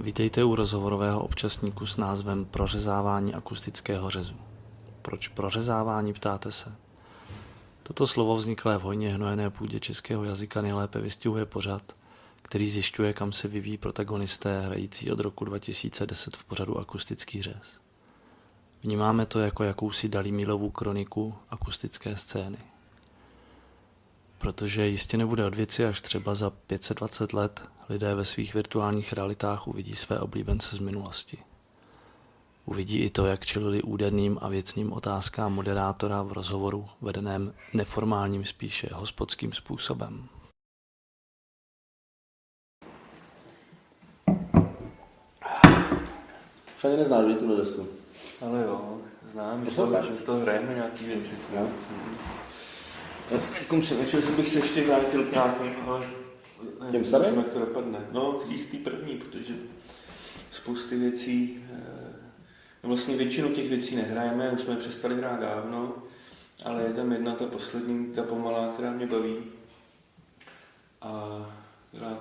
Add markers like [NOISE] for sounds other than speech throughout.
Vítejte u rozhovorového občasníku s názvem Prořezávání akustického řezu. Proč prořezávání, ptáte se? Toto slovo vzniklé v hojně hnojené půdě českého jazyka nejlépe vystihuje pořad, který zjišťuje, kam se vyvíjí protagonisté hrající od roku 2010 v pořadu Akustický řez. Vnímáme to jako jakousi Dalímilovou kroniku akustické scény. Protože jistě nebude od věci, až třeba za 520 let lidé ve svých virtuálních realitách uvidí své oblíbence z minulosti. Uvidí i to, jak čelili úderným a věcným otázkám moderátora v rozhovoru vedeném neformálním spíše hospodským způsobem. Už ani neznáš, že tuhle desku. Ale jo, znám, že to, že to hrajeme nějaký věci. Já jsem přemýšlel, že bych se ještě vrátil k nějakým, ale Těm starým? jak to dopadne. No, jistý první, protože spousty věcí, eh, no vlastně většinu těch věcí nehrajeme, už jsme je přestali hrát dávno, ale je tam jedna ta poslední, ta pomalá, která mě baví. A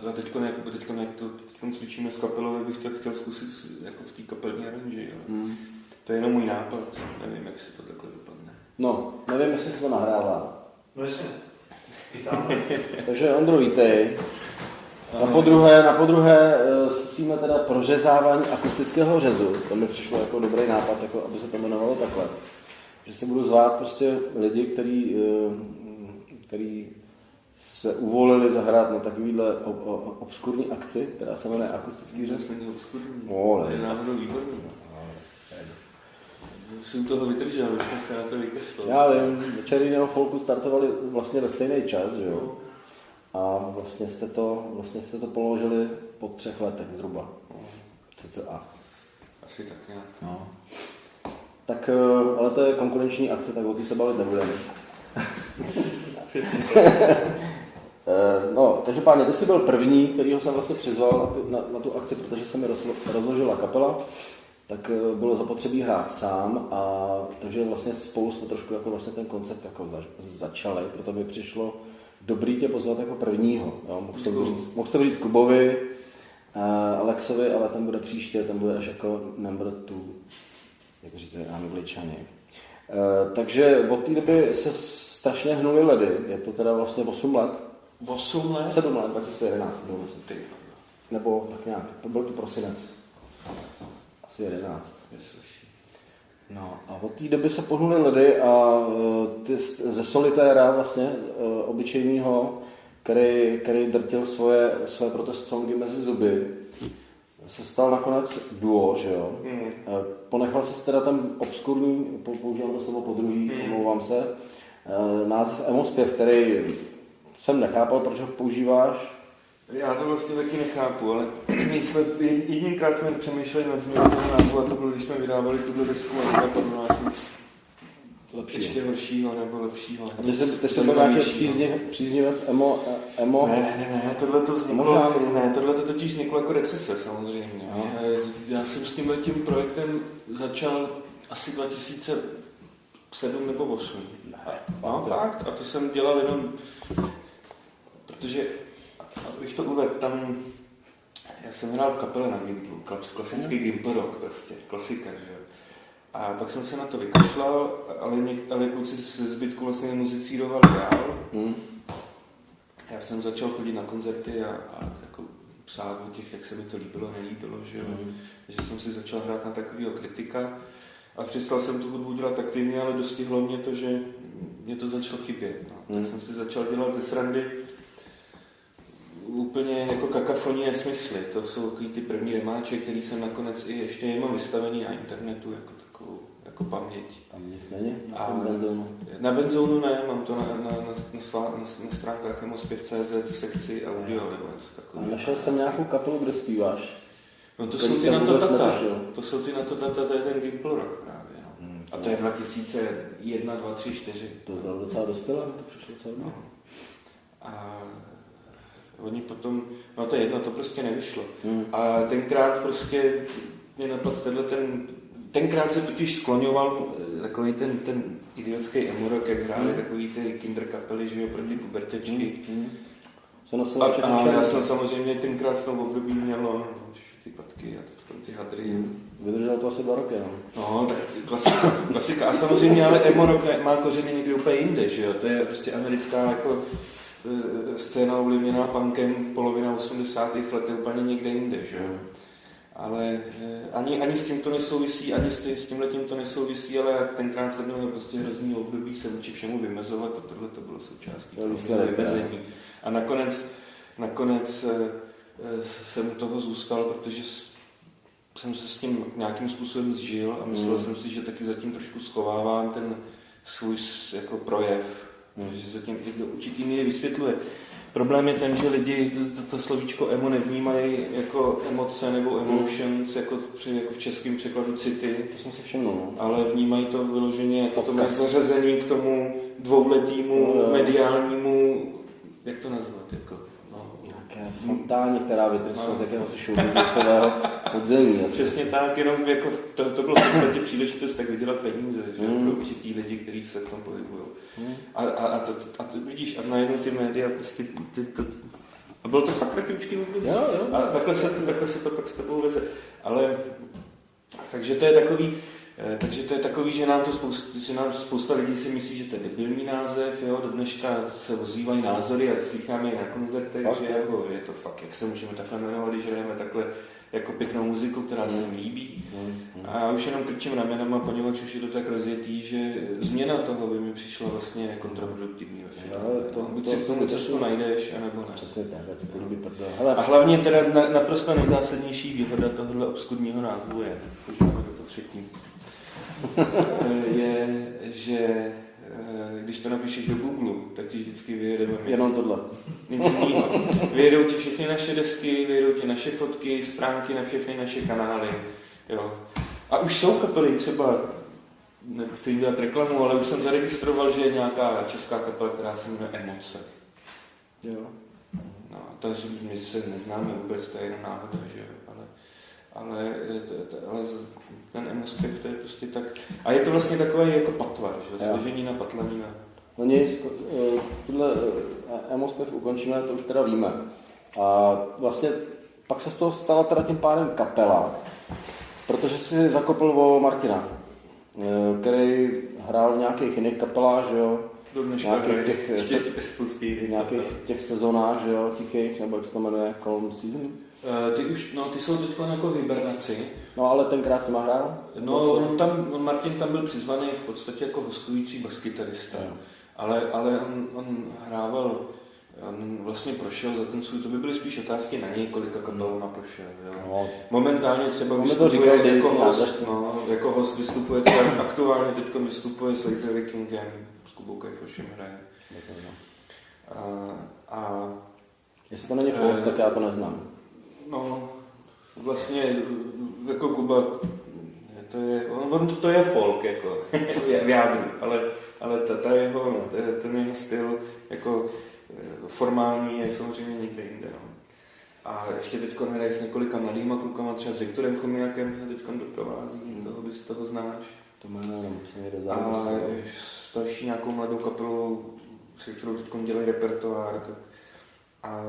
a teď, jak, teďko, jak to teďko cvičíme s kapelou, tak bych to chtěl zkusit jako v té kapelní aranži. Ale Hmm. to je jenom můj nápad, nevím, jak se to takhle dopadne. No, nevím, jestli se to nahrává. No jasně. Takže Ondro, vítej. Na podruhé, na podruhé eh, zkusíme teda prořezávání akustického řezu. To mi přišlo jako dobrý nápad, jako aby se to jmenovalo takhle. Že si budu zvát prostě lidi, který, eh, který se uvolili zahrát na takovýhle ob, ob, obskurní akci, která se jmenuje akustický řez. Není obskurní. No, je náhodou výborný. Jsem toho vydržel, už jsme se na to vykašlali. Já vím, večer jiného folku startovali vlastně ve stejný čas, že jo? A vlastně jste to, vlastně jste to položili po třech letech zhruba. CCA. Asi tak nějak. No. Tak, eh, ale to je konkurenční akce, tak o ty se bavit nebudeme. [LAUGHS] Eh, No, každopádně, ty jsi byl první, kterýho jsem vlastně přizval na tu, na, na tu akci, protože se mi rozlo, rozložila kapela, tak eh, bylo zapotřebí hrát sám a takže vlastně spolu jsme trošku jako vlastně ten koncept jako za, začali, proto mi přišlo dobrý tě pozvat jako prvního. Jo? Mohl, jsem říct, mohl jsem říct Kubovi, eh, Alexovi, ale ten bude příště, ten bude až jako number two, jak říkají angličani. Eh, takže od té doby se strašně hnuly ledy, je to teda vlastně 8 let, 8 let? 7 let, 2011 bylo myslím. Ty, Nebo tak nějak, to byl to prosinec. Asi 11. neslyší. No a od té doby se pohnuly ledy a eh, ty, ze solitéra vlastně eh, obyčejného, který, který drtil svoje, svoje protest songy mezi zuby, se stal nakonec duo, že jo? Eh, Ponechal jsi teda ten obskurní, pou- používám to slovo po druhý, Hmm. omlouvám se, název Emospěv, který jsem nechápal, proč ho používáš. Já to vlastně taky nechápu, ale [CLEARS THROAT] my jsme, jedinkrát jsme přemýšleli nad změnou toho názvu a to bylo, když jsme vydávali tuhle desku a nenapadlo nás nic Lepší. ještě horšího nebo lepšího. A jsi, ty jsi Co byl nějaký příznivec emo, emo Ne, ne, ne, tohle to vzniklo, Možná- ne, tohle to totiž vzniklo jako recese samozřejmě. Jo. Eh, Já jsem s tímhle tím projektem začal asi 2007 nebo 2008. No, fakt. A to jsem dělal jenom, protože, abych to uvedl, tam, já jsem hrál v kapele na Gimplu, klas- klasický Gimple rock prostě, klasika, že jo. A pak jsem se na to vykašlal, ale, něk, ale kluci ze zbytku vlastně muzicírovali dál. Hmm. Já jsem začal chodit na koncerty a, a jako psát o těch, jak se mi to líbilo, nelíbilo, že jo. Mhm. Že jsem si začal hrát na takového kritika a přestal jsem tu hudbu dělat aktivně, ale dostihlo mě to, že mě to začalo chybět. No. Mhm. Tak jsem si začal dělat ze srandy úplně jako kakafoní nesmysly. To jsou takový ty první remáče, který jsem nakonec i ještě nemám vystavený na internetu jako takovou jako paměť. Tam nic není na A- tom benzónu. Na benzónu ne, mám to na, na, na, na, svá, na, na stránkách emospěv.cz v sekci audio nebo něco takového. našel jsem nějakou kapelu, kde zpíváš. No to jsou ty na to netušil. To jsou ty na to tata, to je ten Gimple Rock právě. No. Hmm. A to je 2001, 2, 3, 4. To bylo docela dospělé, to přišlo No. no. A oni potom, no to je jedno, to prostě nevyšlo. Hmm. A tenkrát prostě mě napadl tenhle ten, tenkrát se totiž skloňoval eh, takový ten, ten idiotský emorok, jak hráli Hmm. takový ty kinder kapely, že jo, pro ty pubertečky. Hmm. Se nosil A, a já jsem samozřejmě tenkrát v tom období měl no, ty patky a potom ty hadry. Hmm. Vydrželo to asi dva roky, no. No, tak klasika, klasika. A samozřejmě ale emo rock má kořeny někde úplně jinde, že jo? To je prostě americká jako scéna ovlivněná punkem polovina 80. let je úplně někde jinde, že jo? Ale e, ani, ani s tím to nesouvisí, ani s, tím, s tímhle tím to nesouvisí, ale tenkrát jsem měl prostě hrozný období se vůči všemu vymezovat a tohle to bylo součástí toho vymezení. A nakonec, nakonec e, jsem u toho zůstal, protože jsem se s tím nějakým způsobem zžil a myslel mm. jsem si, že taky zatím trošku schovávám ten svůj jako projev. Že se tím do určitý míry vysvětluje. Problém je ten, že lidi to, to slovíčko emo nevnímají jako emoce nebo emotions, mm. jako, při, jako v českém překladu city, to jsem si všiml, no. ale vnímají to vyloženě jako to mají zařazení k tomu dvouletýmu no, mediálnímu, jak to nazvat, jako nějaké fontáně, která vytryskla z jakéhosi showbiznisového podzemí. Přesně tak, jenom jako to, to bylo v podstatě příležitost tak vydělat peníze, že mm. pro určitý lidi, kteří se v tom pohybují. Mm. A, a, a, to, a to vidíš, a najednou ty média prostě ty, ty, a bylo to fakt kratičký období. Jo, jo. A takhle se, takhle se to pak s tebou veze. Ale, takže to je takový, Eh, takže to je takový, že nám, to spousta, že nám spousta lidí si myslí, že to je debilní název, jo, do dneška se ozývají názory a slycháme i na koncertech, že jako, je to fakt, jak se můžeme takhle jmenovat, když hrajeme takhle jako pěknou muziku, která se mi líbí. Mm. A už jenom krčím ramenama, poněvadž už je to tak rozjetý, že změna toho by mi přišla vlastně kontraproduktivní. to, Buď si k tomu cestu najdeš, anebo ne. Přesně tak, a hlavně teda naprosto nejzásadnější výhoda tohohle obskudního názvu je, to třetí, je, že eh, když to napíšeš do Google, tak ti vždycky vyjede Jenom tohle. [LAUGHS] Nic jiného. Vyjedou ti všechny naše desky, vyjedou ti naše fotky, stránky na všechny naše kanály. Jo. A už jsou kapely třeba, nechci jim dělat reklamu, ale už jsem zaregistroval, že je nějaká česká kapela, která se jmenuje Emoce. Jo. No, to my se neznáme vůbec, to je jenom náhoda, že jo ale, ale ten emospev to je prostě tak... A je to vlastně takové jako patvar, že? Složení na patlanina. No nic, eh, tohle emospev eh, ukončíme, to už teda víme. A vlastně pak se z toho stala teda tím pádem kapela, protože si zakopl o Martina, eh, který hrál v nějakých jiných kapelách, že jo? Do nějakých těch, nějakých těch sezónách, že jo, tichých, nebo jak se to jmenuje, Calm Season. Eh, ty už, no, ty jsou teď jako v hibernaci. No, ale tenkrát jsem hrál? No, on tam, Martin tam byl přizvaný v podstatě jako hostující baskytarista. No. Ale, ale on, on hrával, on vlastně prošel za ten svůj, to by byly spíš otázky na něj, kolika kapel hmm. prošel. Jo. No. Momentálně třeba vystupuje to jako, host, no, jako host vystupuje, třeba aktuálně teď vystupuje s Laser Vikingem, s Kubou Kajfošem hraje. A, a Jestli to není folk, eh, tak já to neznám. No, vlastně jako Kuba, to je, on, to, to je folk, jako, [LAUGHS] v jádru, ale, ale ta, ta jeho, ten jeho styl, jako eh, formální je samozřejmě někde jinde. No. A ještě teď hraje s několika mladýma klukama, třeba s Viktorem Chomiakem, teď doprovází, hmm. toho bys toho znáš. To má se mi A s další nějakou mladou kapelou, se kterou teď dělají repertoár. Tak, a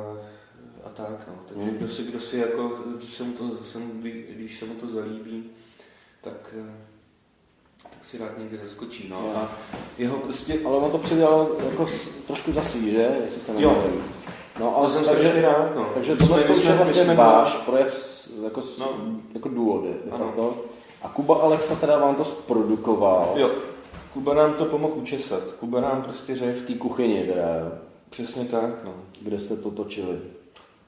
a tak. No. Takže mm. kdo si, kdo si jako, když se, mu to, se mu, když se mu to zalíbí, tak, eh, tak si rád někde zaskočí. No. A jeho prostě... Ale on to přidělal jako trošku za svý, že? Jestli se jo. No, ale jsem takže, rád, no. Takže tohle je vlastně váš projev jako, no. jako důvody. A Kuba Alexa teda vám to zprodukoval. Jo. Kuba nám to pomohl učesat. Kuba nám prostě řekl... V té kuchyni teda, Přesně tak, no. Kde jste to točili?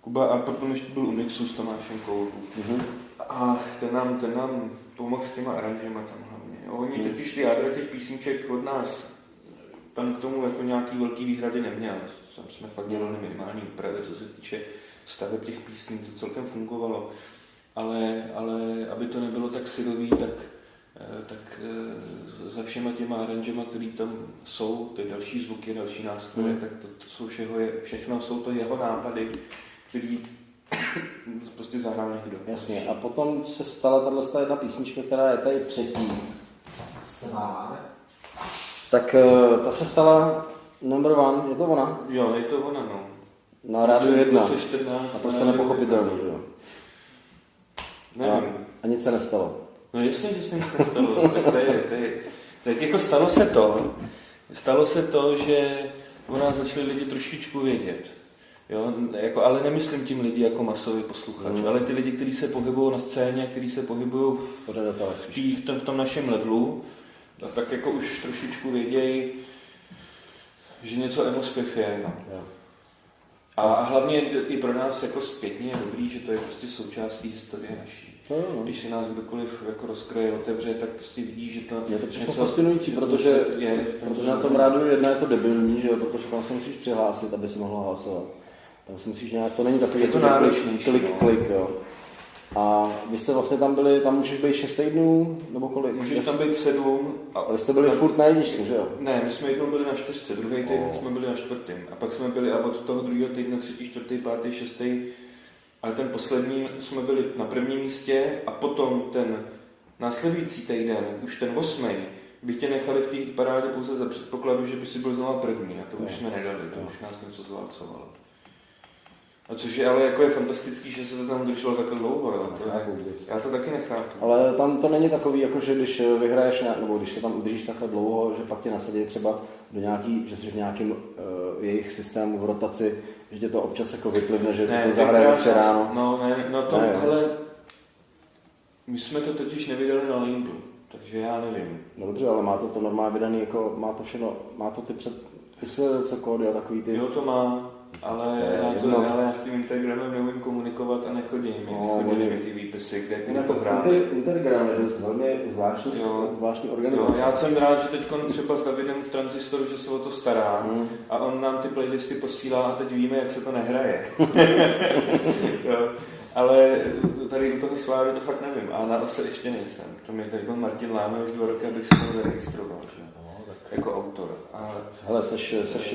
Kuba a potom ještě byl u Mixu s Tomášem Koulou. Mm-hmm. A ten nám, ten nám pomohl s těma aranžema tam hlavně. Jo. Oni mm. totiž ty jádra těch písniček od nás tam k tomu jako nějaký velký výhrady neměl. Tam jsme fakt dělali minimální úpravy, co se týče staveb těch písní, to celkem fungovalo. Ale, ale aby to nebylo tak syrový, tak, eh, tak eh, za všema těma aranžema, které tam jsou, ty další zvuky, další nástroje, mm. tak to, to jsou všeho, všechno jsou to jeho nápady, který [COUGHS] prostě zahrál někdo. Jasně, a potom se stala tato jedna písnička, která je tady třetí. Svár. Tak uh, ta se stala number one, je to ona? Jo, je to ona, no. Na rádiu jedna. A to je nepochopitelný, že jo? Nevím. A, a nic se nestalo. No jasně, že se nic nestalo. tak to je, to je. Tak jako stalo se to, stalo se to, že o nás začali lidi trošičku vědět. Jo, jako, ale nemyslím tím lidi jako masový posluchač, mm. ale ty lidi, kteří se pohybují na scéně, kteří se pohybují v, v, tý, v, tom, v tom našem levelu, tak, tak jako už trošičku vědějí, že něco emospěv je. No. A hlavně i pro nás jako zpětně je dobrý, že to je prostě součást té historie naší. No, no. Když si nás kdokoliv jako rozkroje, otevře, tak prostě vidí, že to je to něco fascinující, protože, je, protože na tom rádu jedna je to debilní, že jo, protože tam se musíš přihlásit, aby si mohl hlasovat. Tam si musíš nějak, to není takový je to jako náročnější, klik, no. klik, jo. A vy jste vlastně tam byli, tam můžeš být 6 týdnů, nebo kolik? Můžeš tam být 7. A vy jste byli na... furt na jedničce, že jo? Ne, my jsme jednou byli na čtyřce, druhý týden oh. jsme byli na čtvrtém. A pak jsme byli a od toho druhého týdne třetí, čtvrtý, pátý, šestý. Ale ten poslední jsme byli na prvním místě a potom ten následující týden, už ten osmý, by tě nechali v té parádě pouze za předpokladu, že by si byl znova první a to už jsme nedali, to už nás něco zválcovalo. A což je ale jako je fantastický, že se to tam drželo takhle dlouho, jo. To je, já to taky nechápu. Ale tam to není takový, jako že když vyhraješ, nebo když se tam udržíš takhle dlouho, že pak tě nasadí třeba do nějaký, že jsi v nějakém uh, jejich systému v rotaci, že tě to občas jako vyplivne, že ne, to zahraje večer ráno. No, ne, no to, ne, hele, my jsme to totiž nevydali na Lindu, takže já nevím. No dobře, ale má to to normálně vydaný, jako má to všechno, má to ty před, co kódy a takový ty... Jo, to má, ale, já, to, ale já s tím Instagramem neumím komunikovat a nechodím. No, nechodí mi ty výpisy, kde mi to hrát. Instagram je dost velmi zvláštní, jo. zvláštní organizace. Jo, já jsem rád, že teď třeba s Davidem v Transistoru, že se o to stará hmm. a on nám ty playlisty posílá a teď víme, jak se to nehraje. [LAUGHS] jo. Ale tady u toho sváru to fakt nevím. A na ose ještě nejsem. To mě tady Martin Láme už dva roky, abych se tam zaregistroval. Že? Jako autor. A... Hele, seš, seš,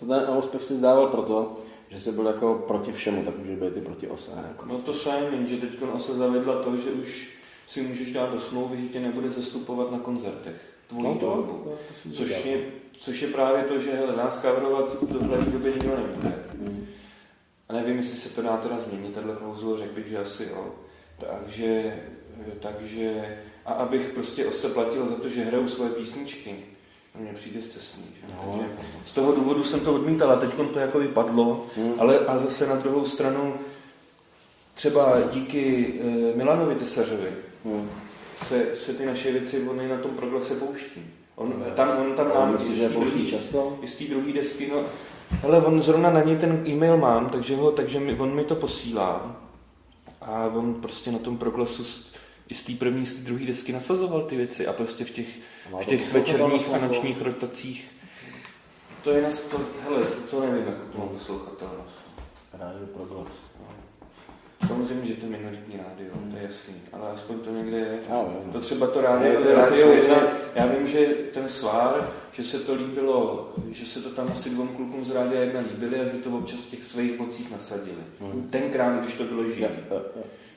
ten úspěch si zdával proto, že jsi byl jako proti všemu, tak může být i proti ose. Jako. No to jsem, že teď ose zavedla to, že už si můžeš dát do smlouvy, že tě nebude zastupovat na koncertech. Tvojí no to, tvorbu. To, to což, je, což je právě to, že hele, nás coverovat v dohledné době nikdo nebude. Hmm. A nevím, jestli se to dá teda změnit, tato klauzule, řekl bych, že asi jo. Takže, takže, a abych prostě ose platil za to, že hraju svoje písničky, mně přijde zcestný. Že? No. Takže z toho důvodu jsem to odmítal a teď to jako vypadlo, hmm. ale a zase na druhou stranu třeba díky e, Milanovi Tesařovi hmm. se, se ty naše věci, on na tom proglase pouští. On hmm. tam, on tam nám myslí, že pouští často? Z druhý desky, no, ale on zrovna na něj ten e-mail mám, takže, ho, takže mi, on mi to posílá a on prostě na tom proglasu i z té první, z té druhé desky nasazoval ty věci a prostě v těch, v těch večerních a nočních rotacích to je nás to, hele, to nevím, jak to mám poslouchatelnost. Rádio Proglas. Samozřejmě, že to je minoritní rádio, hmm. to je jasný, ale aspoň to někde je. No, to třeba to rádio, je, rádio jedna, já vím, že ten svár, že se to líbilo, že se to tam asi dvou klukům z rádia jedna líbili a že to občas v těch svých bocích nasadili. Hmm. Tenkrát, když to bylo živý.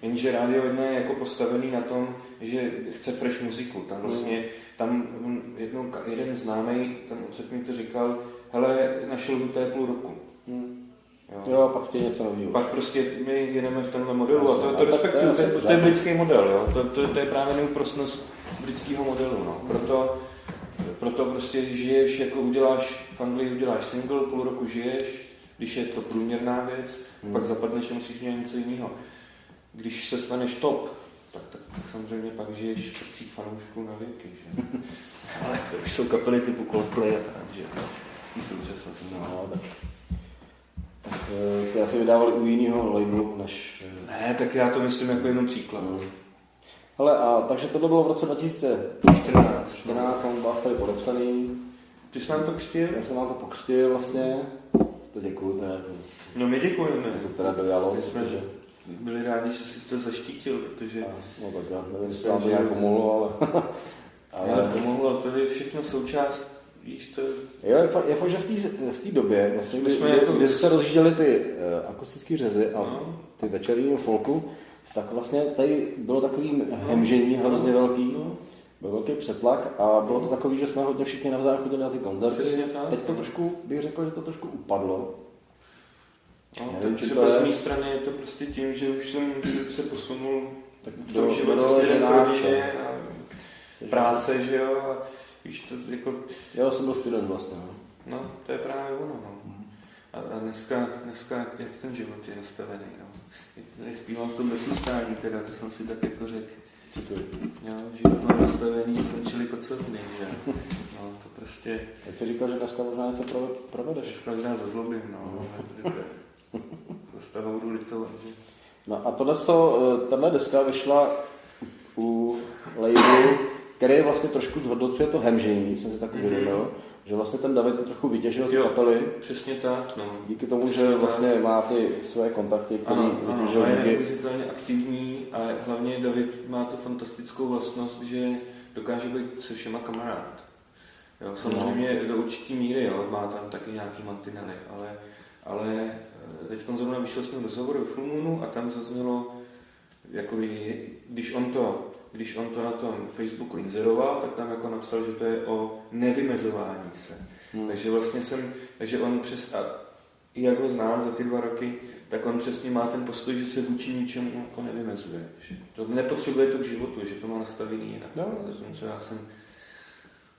Jenže rádio jedna je jako postavený na tom, že chce fresh muziku. Tam vlastně, tam jednou, jeden známý, ten odsek mi to říkal, hele, naše lhuta je půl roku. Hmm. Jo. jo, pak tě něco nového. Pak prostě my jedeme v tomhle modelu a to, to respektuju, to, to, to je britský model, jo? To, to, to je právě neúprostnost britského modelu. No. Proto, proto prostě žiješ, jako uděláš, v Anglii uděláš single, půl roku žiješ, když je to průměrná věc, hmm. pak zapadneš a musíš dělat něco jiného když se staneš top, tak, tak, tak samozřejmě pak žiješ v srdcích fanoušků na věky, že? [LAUGHS] Ale to už jsou kapely typu Coldplay a tak, že? V současnosti. No, tak. Tak eh, ty asi vydávali u jiného labelu, než... Eh, ne, tak já to myslím jako jenom příklad. Mm. Ale a takže to bylo v roce 2014. 14 mám vás tady podepsaný. Ty jsi nám to křtil? Já jsem vám to pokřtil vlastně. To děkuju, to je to. No my děkujeme. To teda dojalo, protože byli rádi, že jsi to zaštítil, protože... No tak já nevím, jestli vám to nějak pomohlo, ale... [LAUGHS] ale... ale pomohlo, to je všechno součást, víš to... Jo, je, fakt, je fakt že v té době, vlastně, kdy, jsme jako... kdy se rozjížděly ty uh, akustické řezy a no. ty večerní folku, tak vlastně tady bylo takový hemžení no. hrozně velký. No. Byl velký přetlak a bylo to takový, že jsme hodně všichni navzájem chodili na ty koncerty. Teď to trošku, bych řekl, že to trošku upadlo. No, Nevím, třeba to je... z mé strany je to prostě tím, že už jsem se posunul tak v tom životě směrem k rodině a práce, že jo, a víš to jako... Já jsem byl student vlastně, no. No, to je právě ono, no. A, a dneska, dneska, jak ten život je nastavený, no. Tady zpívám v tom bezustání, teda, to jsem si tak jako řekl. Jo, život má nastavení, skončili kocovny, že? No, to prostě... Jak jsi říkal, že dneska možná něco provedeš? Dneska možná zazlobím, no. no. [LAUGHS] Z toho budu litovat, že? No a tohle, eh, tahle deska vyšla u labelu, který vlastně trošku zhodnocuje to hemžení, jsem si tak uvědomil. Mm-hmm že vlastně ten David trochu vytěžil ty kapely. Přesně tak. No. Díky tomu, přesně že vlastně tak. má ty své kontakty, které vytěžil. Ano, je neuvěřitelně aktivní a hlavně David má tu fantastickou vlastnost, že dokáže být se všema kamarád. Jo, samozřejmě no. do určitý míry, jo, má tam taky nějaký mantinely, ale, ale teď zrovna vyšel s ním rozhovor v Full a tam zaznělo, jako když on to když on to na tom Facebooku inzeroval, tak tam jako napsal, že to je o nevymezování se. Hmm. Takže vlastně jsem, takže on přes, a jak ho znám za ty dva roky, tak on přesně má ten postoj, že se vůči ničemu jako nevymezuje. Že to nepotřebuje to k životu, že to má nastavený jinak. No. Zatímco já jsem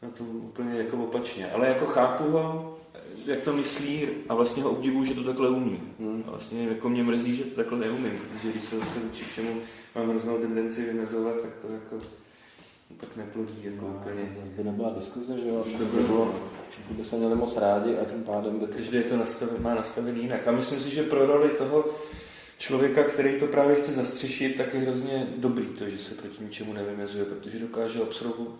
na tom úplně jako opačně. Ale jako chápu ho, jak to myslí a vlastně ho obdivuju, že to takhle umí. Hmm. A vlastně jako mě mrzí, že to takhle neumím, protože když se zase vůči všemu mám hroznou tendenci vymezovat, tak to jako tak neplodí jako no, úplně. By nebyla diskuze, že jo? By, by, bylo, by se měli moc rádi a tím pádem by... Každý to nastav, má nastavený jinak. A myslím si, že pro roli toho člověka, který to právě chce zastřešit, tak je hrozně dobrý to, že se proti ničemu nevymezuje, protože dokáže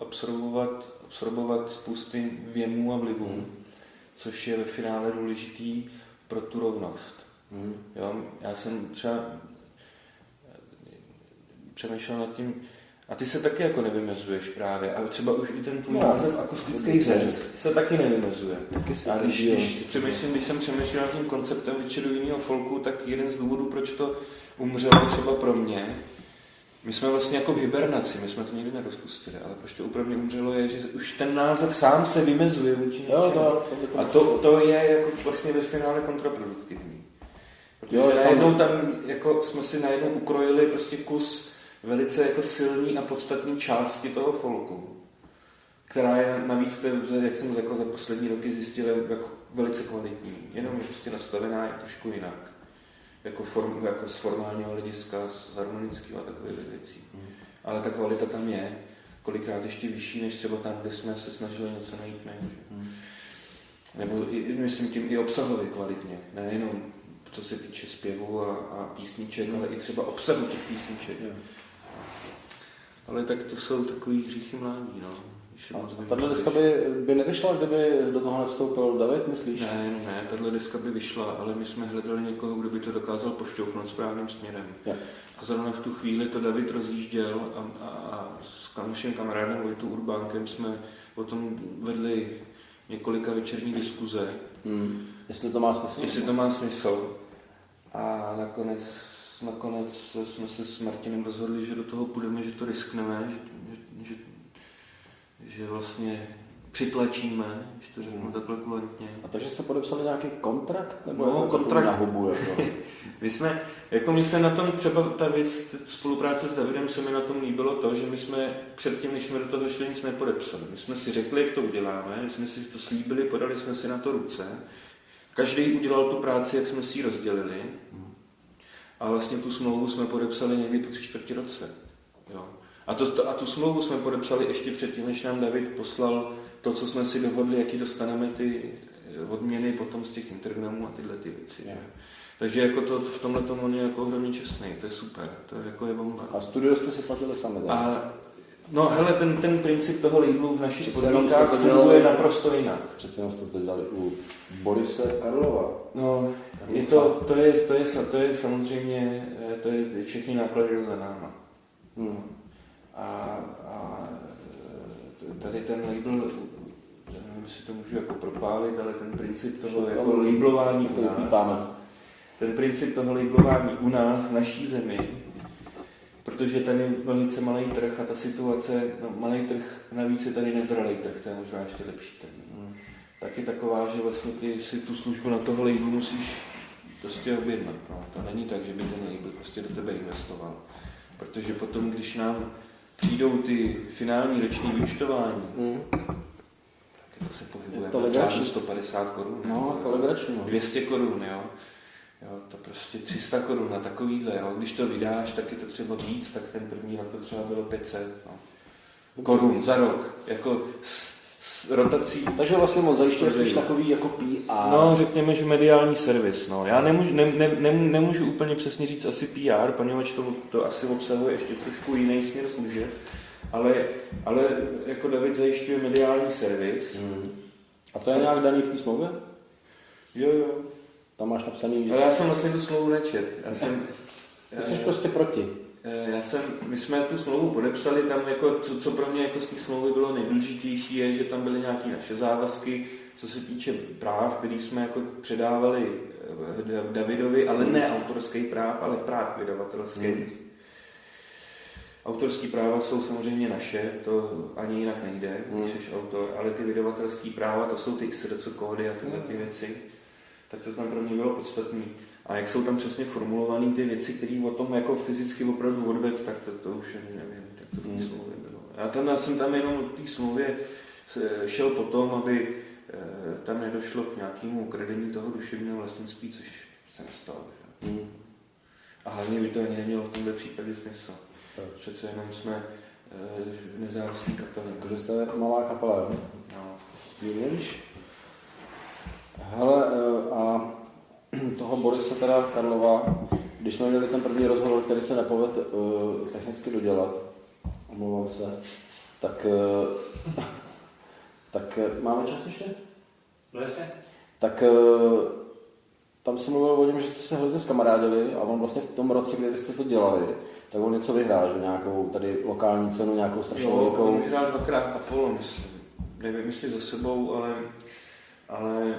absorbovat, absorbovat spousty věmů a vlivů. Hmm což je ve finále důležitý pro tu rovnost. Mm. Jo, já jsem třeba přemýšlel nad tím, a ty se taky jako nevymezuješ právě. A třeba už i ten tvůj no, název akustický řez se taky nevymezuje. Taky se a když, když, přemýšlím, když jsem přemýšlel nad tím konceptem večeru jiného folku, tak jeden z důvodů, proč to umřelo třeba pro mě, my jsme vlastně jako v hibernaci, my jsme to nikdy nerozpustili, ale proč to úplně umřelo je, že už ten název sám se vymezuje vůči jo, to, to, A to, to je jako vlastně ve finále kontraproduktivní. Protože jo, najednou tam jako jsme si najednou ukrojili prostě kus velice jako silný a podstatný části toho folku, která je navíc, jak jsem jako za poslední roky zjistil, jako velice kvalitní. Jenom je prostě nastavená je trošku jinak jako, form, jako z formálního hlediska, z harmonického a takových věcí. Mm. Ale ta kvalita tam je, kolikrát ještě vyšší, než třeba tam, kde jsme se snažili něco najít méně. Mm. Nebo i, myslím tím i obsahově kvalitně, nejenom co se týče zpěvu a, a písniček, mm. ale i třeba obsahu těch písniček. Mm. Ale tak to jsou takový hříchy mládí, no. A tahle deska by, by nevyšla, kdyby do toho nevstoupil David, myslíš? Ne, ne, tahle deska by vyšla, ale my jsme hledali někoho, kdo by to dokázal pošťouknout správným směrem. Ja. A zrovna v tu chvíli to David rozjížděl a, a, a s naším kamarádem Vojtou Urbánkem jsme o tom vedli několika večerní diskuze. Hmm. Jestli to má smysl? Jestli to má smysl. A nakonec, nakonec jsme se s Martinem rozhodli, že do toho půjdeme, že to riskneme, že že vlastně přitlačíme, když to řeknu hmm. takhle kulantně. A takže jste podepsali nějaký kontrakt? Nebo no, kontrakt. Na hubu, jako? [LAUGHS] my jsme, jako my jsme na tom, třeba ta věc, spolupráce s Davidem se mi na tom líbilo to, že my jsme předtím, než jsme do toho šli, nic nepodepsali. My jsme si řekli, jak to uděláme, my jsme si to slíbili, podali jsme si na to ruce. Každý udělal tu práci, jak jsme si ji rozdělili. Hmm. A vlastně tu smlouvu jsme podepsali někdy po tři čtvrtě roce. Jo. A, to, a tu smlouvu jsme podepsali ještě předtím, než nám David poslal to, co jsme si dohodli, jaký dostaneme ty odměny potom z těch intergramů a tyhle ty věci. Yeah. Takže jako to, to v tomhle tomu on je jako hodně čestný, to je super, to je jako je bomba. A studio jste si platili sami, A, no hele, ten, ten princip toho labelu v našich podmínkách funguje naprosto jinak. Přece jenom jste to dělali u Borise Karlova. No, je to, to, je, to, je, to je samozřejmě, to je všechny náklady za náma. Hmm. A, a tady ten label, nevím, jestli to můžu jako propálit, ale ten princip toho jako labelování u nás, ten princip toho labelování u nás, v naší zemi, protože tady je velice malý trh a ta situace, no malý trh, navíc je tady nezralý trh, to je možná ještě lepší termín. Hmm. Tak je taková, že vlastně ty si tu službu na toho labelu musíš prostě objednat. No. To není tak, že by ten label prostě do tebe investoval Protože potom, když nám přijdou ty finální roční vyučtování, mm. tak to se pohybuje to legrační. 150 korun. No, to legrační. 200 korun, jo. Jo, to prostě 300 korun na takovýhle, jo. Když to vydáš, tak je to třeba víc, tak ten první rok to třeba bylo 500 no. korun za rok. Jako s, s rotací. Takže vlastně moc zajišťuje spíš takový jako PR. No, řekněme, že mediální servis. No. Já nemůžu, ne, ne, ne, nemůžu úplně přesně říct asi PR, poněvadž to, to asi obsahuje ještě trošku jiný směr služeb. Ale, ale jako David zajišťuje mediální servis. Hmm. A to je nějak daný v té smlouvě? Jo, jo. Tam máš napsaný... Ale já jsem vlastně tu smlouvu nečet. Já jsem, já, jsi prostě proti. Eh, já jsem, my jsme tu smlouvu podepsali, tam jako, co, co pro mě jako z té smlouvy bylo nejdůležitější, je, že tam byly nějaké naše závazky, co se týče práv, který jsme jako předávali eh, Davidovi, ale ne autorský práv, ale práv vydavatelských. Hmm. Autorský práva jsou samozřejmě naše, to ani jinak nejde, hmm. když jsi autor, ale ty vydavatelské práva, to jsou ty SRC kódy a tyhle ty věci tak to tam pro mě bylo podstatné. A jak jsou tam přesně formulované ty věci, které o tom jako fyzicky opravdu odved, tak to, to už nevím, tak to v té hmm. smlouvě bylo. Já, tam, já jsem tam jenom v té smlouvě šel po tom, aby eh, tam nedošlo k nějakému ukradení toho duševního vlastnictví, což se nestalo. Že? Mm. A hlavně by to ani nemělo v tomto případě smysl. Tak. Přece jenom jsme e, nezávislí kapely. Takže jste malá kapela, jo? No. Víš? Hele, eh, a [CLEARS THROAT] toho Borise teda Karlova, když jsme měli ten první rozhovor, který se nepovedl uh, technicky dodělat, omlouvám se, tak, uh, [LAUGHS] tak máme čas ještě? No jasně. Tak uh, tam jsem mluvil o něm, že jste se hrozně zkamarádili a on vlastně v tom roce, kdy jste to dělali, tak on něco vyhrál, že nějakou tady lokální cenu, nějakou strašnou velikou. on vyhrál dvakrát Apollo, myslím. Nevím, jestli za sebou, ale, ale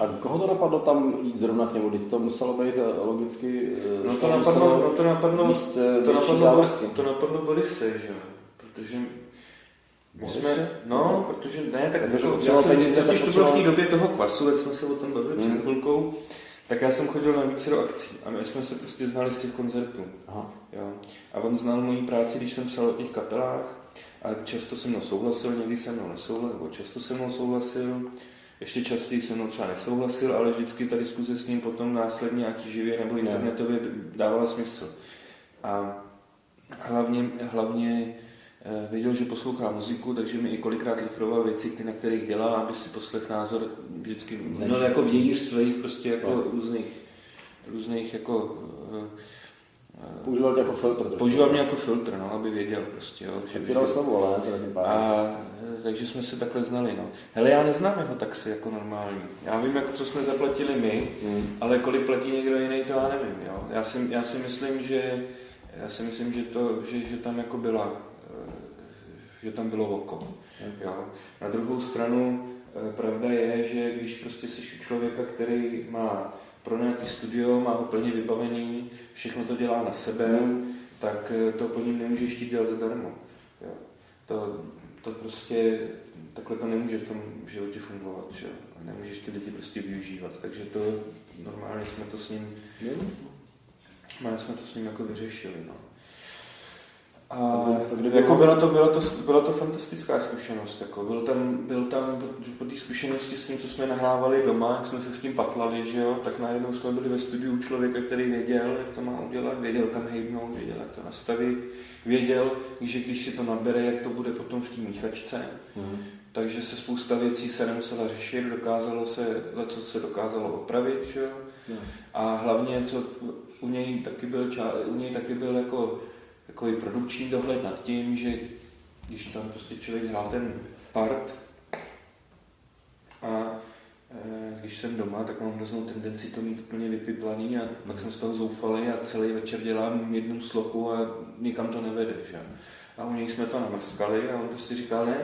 a koho to napadlo tam jít zrovna k němu? Teď to muselo být eh, logicky... Eh, no to napadlo, no to napadlo, míst, eh, to napadlo, Boris, to napadlo Borise, že Protože my jsme, no, protože ne, tak jako, já jsem, peníze, totiž to bylo v té době toho kvasu, jak jsme se o tom bavili hmm. před chvilkou, tak já jsem chodil na více do akcí a my jsme se prostě znali z těch koncertů. Aha. Jo. A on znal moji práci, když jsem psal o těch kapelách a často se mnou souhlasil, někdy se mnou nesouhlasil, nebo často se mnou souhlasil ještě častěji se mnou třeba nesouhlasil, ale vždycky ta diskuze s ním potom následně, ať živě nebo internetově, dávala smysl. A hlavně, hlavně eh, věděl, že poslouchá muziku, takže mi i kolikrát lifroval věci, na kterých dělá, aby si poslech názor vždycky, no jako vějíř svých prostě jako různých, různých jako eh, Používal tě jako filtr. Používal mě jako filtr, no, aby věděl prostě, jo. Že věděl slovo, ale ne, A takže jsme se takhle znali, no. Hele, já neznám jeho taxi jako normální. Já vím, jako, co jsme zaplatili my, hmm. ale kolik platí někdo jiný, to já nevím, jo. Já si, já si myslím, že já si myslím, že, to, že, že tam jako byla, eh, že tam bylo oko. Jo. Na druhou stranu eh, pravda je, že když prostě jsi člověka, který má pro nějaký studio, má ho plně vybavený, všechno to dělá na sebe, mm. tak eh, to po něm nemůžeš chtít dělat zadarmo. Jo. To, to prostě, takhle to nemůže v tom životě fungovat, že? nemůžeš ty lidi prostě využívat, takže to normálně jsme to s ním, mm. jsme to s ním jako vyřešili. No. A jako byla to, byla, to, byla to fantastická zkušenost. Jako byl, tam, byl tam po té zkušenosti s tím, co jsme nahrávali doma, jak jsme se s tím patlali, že jo, tak najednou jsme byli ve studiu člověka, který věděl, jak to má udělat, věděl, kam hejbnout, věděl, jak to nastavit, věděl, že když si to nabere, jak to bude potom v té míchačce. Mm. Takže se spousta věcí se nemusela řešit, dokázalo se, co se dokázalo opravit, že jo. Mm. A hlavně, co u něj taky byl, u něj taky byl jako takový produkční dohled nad tím, že když tam prostě člověk hrál ten part a e, když jsem doma, tak mám hroznou tendenci to mít úplně vypiplaný a mm. pak jsem z toho zoufalý a celý večer dělám jednu sloku a nikam to nevede. Že? A u něj jsme to namaskali a on prostě říkal, ne,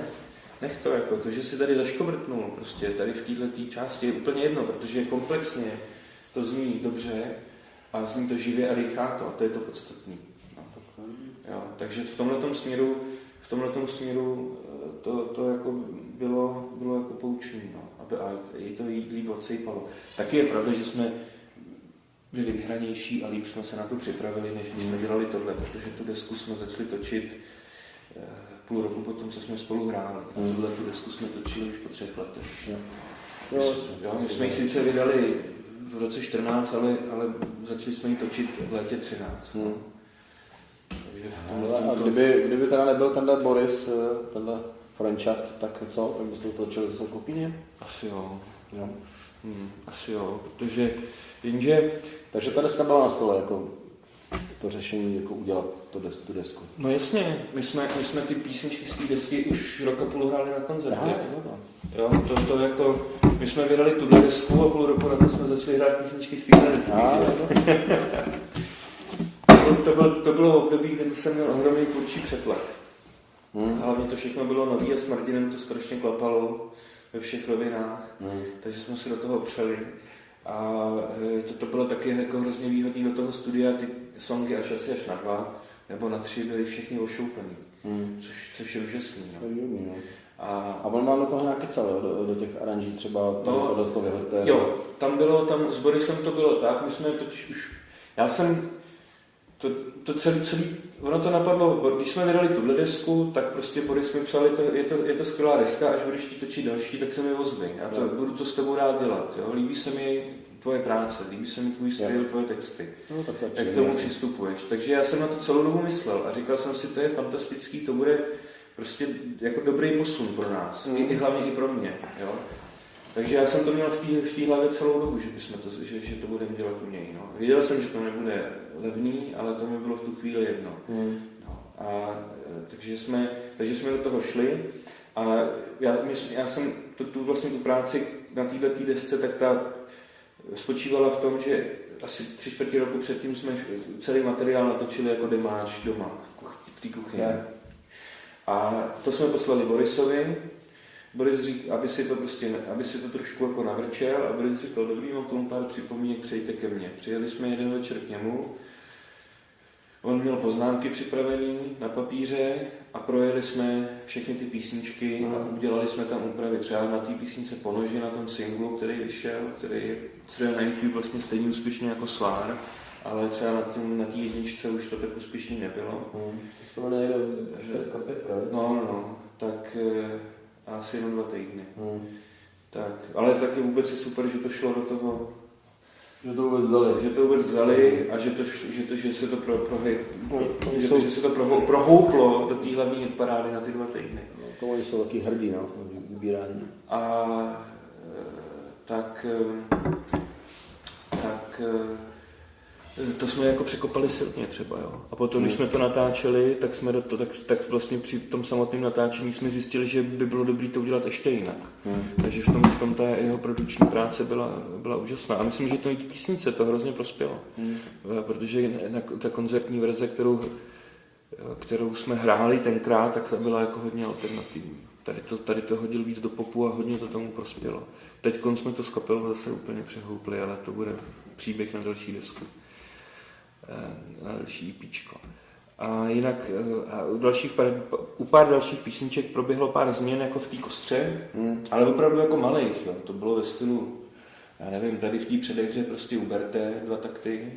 nech to, jako to, že si tady zaškobrtnul prostě tady v této části je úplně jedno, protože komplexně to zní dobře a zní to živě a dýchá to a to je to podstatné. Jo, takže v tomhle směru, v tomhletom směru eh, to, to jako bylo, bylo jako poučný, no, aby, a i to jí líp odsejpalo. Taky je pravda, že jsme byli vyhranější a líp jsme se na to připravili, než když jsme dělali tohle, protože tu desku jsme začali točit eh, půl roku potom, co jsme spolu hráli. A Mm. tuhle tu desku jsme točili už po třech letech. Jo. Jo, jo, my jsme ji sice vydali v roce 14, ale, ale začali jsme ji točit v létě 13. Hmm. Takže v Ale tomhle A kdyby, kdyby teda nebyl tenhle Boris, eh, tenhle Freundschaft, tak co? Tak byste to točili zase kuchyně? Asi jo. Jo. Hmm, asi jo, protože jenže, Takže ta deska byla na stole, jako to řešení, jako udělat to des, tu desku. no jasně, my jsme, my jsme ty písničky z té desky už rok a půl hráli na koncertech. Jo, to, to jako, my jsme vydali tuhle desku a půl roku na to jsme začali hrát písničky z téhle desky. A, že? [LAUGHS] To, to, bylo, to bylo období, kdy jsem měl ohromný tvůrčí přetlak. Hmm. Hlavně to všechno bylo nový a s Martinem to strašně klapalo ve všech rovinách, Hmm. takže jsme si do toho přeli. A e, to, to bylo taky jako hrozně výhodný do toho studia, ty songy až asi až na dva, nebo na tři byly všechny ošoupený, Hmm. což, což je úžasný. To No. no. A A on má do toho nějaký celé, do, do těch aranží třeba to, No, tohle to vyhoďte. Jo, tam bylo, tam s Borisem to bylo tak, my jsme totiž už, já jsem, to, to celý, celý, ono to napadlo, když jsme vydali tuhle desku, tak prostě Boris mi psal, je to, je to, je to skvělá deska, až budeš ti točit další, tak se mi ozvi, já to, Jo. budu to s tebou rád dělat, jo? líbí se mi tvoje práce, líbí se mi tvůj styl, tvoje texty, No, tak jak k tomu přistupuješ. Takže já jsem na to celou dobu myslel a říkal jsem si, to je fantastický, to bude prostě jako dobrý posun pro nás, Mm. I, i hlavně i pro mě. Jo? Takže já jsem to měl v té v té hlavě celou dobu, že, bychom to, že, že to budeme dělat u něj. No. Věděl jsem, že to nebude levný, ale to mi bylo v tu chvíli jedno. Hmm. No. A, e, takže, jsme, takže jsme do toho šli a já, myslím, já jsem tu, tu, vlastně tu práci na této desce, tak ta spočívala v tom, že asi tři čtvrtě roku předtím jsme celý materiál natočili jako demáč doma v, kuch, v té kuchyni. Jo. A to jsme poslali Borisovi. Boris řík, aby si to prostě, aby si to trošku jako navrčel a Boris říkal, dobrý, mám tomu pár připomínek, přejte ke mně. Přijeli jsme jeden večer k němu, on měl poznámky připravené na papíře a projeli jsme všechny ty písničky a udělali jsme tam úpravy. Třeba na té písnice Ponoži, na tom singlu, který vyšel, který je třeba na YouTube vlastně stejně úspěšný jako Svár, ale třeba na té na jedničce už to tak úspěšný nebylo. Hmm. To někdo, pětka, pětka, jo? No, no, no, tak eh, asi jenom dva týdny. Hmm. Tak, ale taky vůbec je super, že to šlo do toho, Že to vůbec dali. že to vůbec vzali a že, to, že, to, že se to pro, pro, No, oni že, jsou, že se to pro, prohouplo do té hlavní parády na ty dva týdny. no, to oni jsou taky hrdí, no, v tom vybírání. A eh, tak, eh, tak eh, to jsme jako překopali silně třeba, jo. A potom, když Hmm. jsme to natáčeli, tak jsme do to, tak, tak vlastně při tom samotném natáčení jsme zjistili, že by bylo dobré to udělat ještě jinak. Hmm. Takže v tom, v tom ta jeho produční práce byla, byla úžasná. A myslím, že to i písnice to hrozně prospělo. Hmm. Eh, Protože na, ta koncertní verze, kterou, eh, kterou jsme hráli tenkrát, tak ta byla jako hodně alternativní. Tady to, tady to hodil víc do popu a hodně to tomu prospělo. Teď jsme to s kapelou zase úplně přehoupli, ale to bude příběh na další desku. Eh, Na další EPčko. A jinak eh, a u, dalších, pár- u pár dalších písniček proběhlo pár změn jako v té kostře, Hmm. ale opravdu jako malých, jo. to bylo ve stylu, já nevím, tady v té předehře prostě uberte dva takty,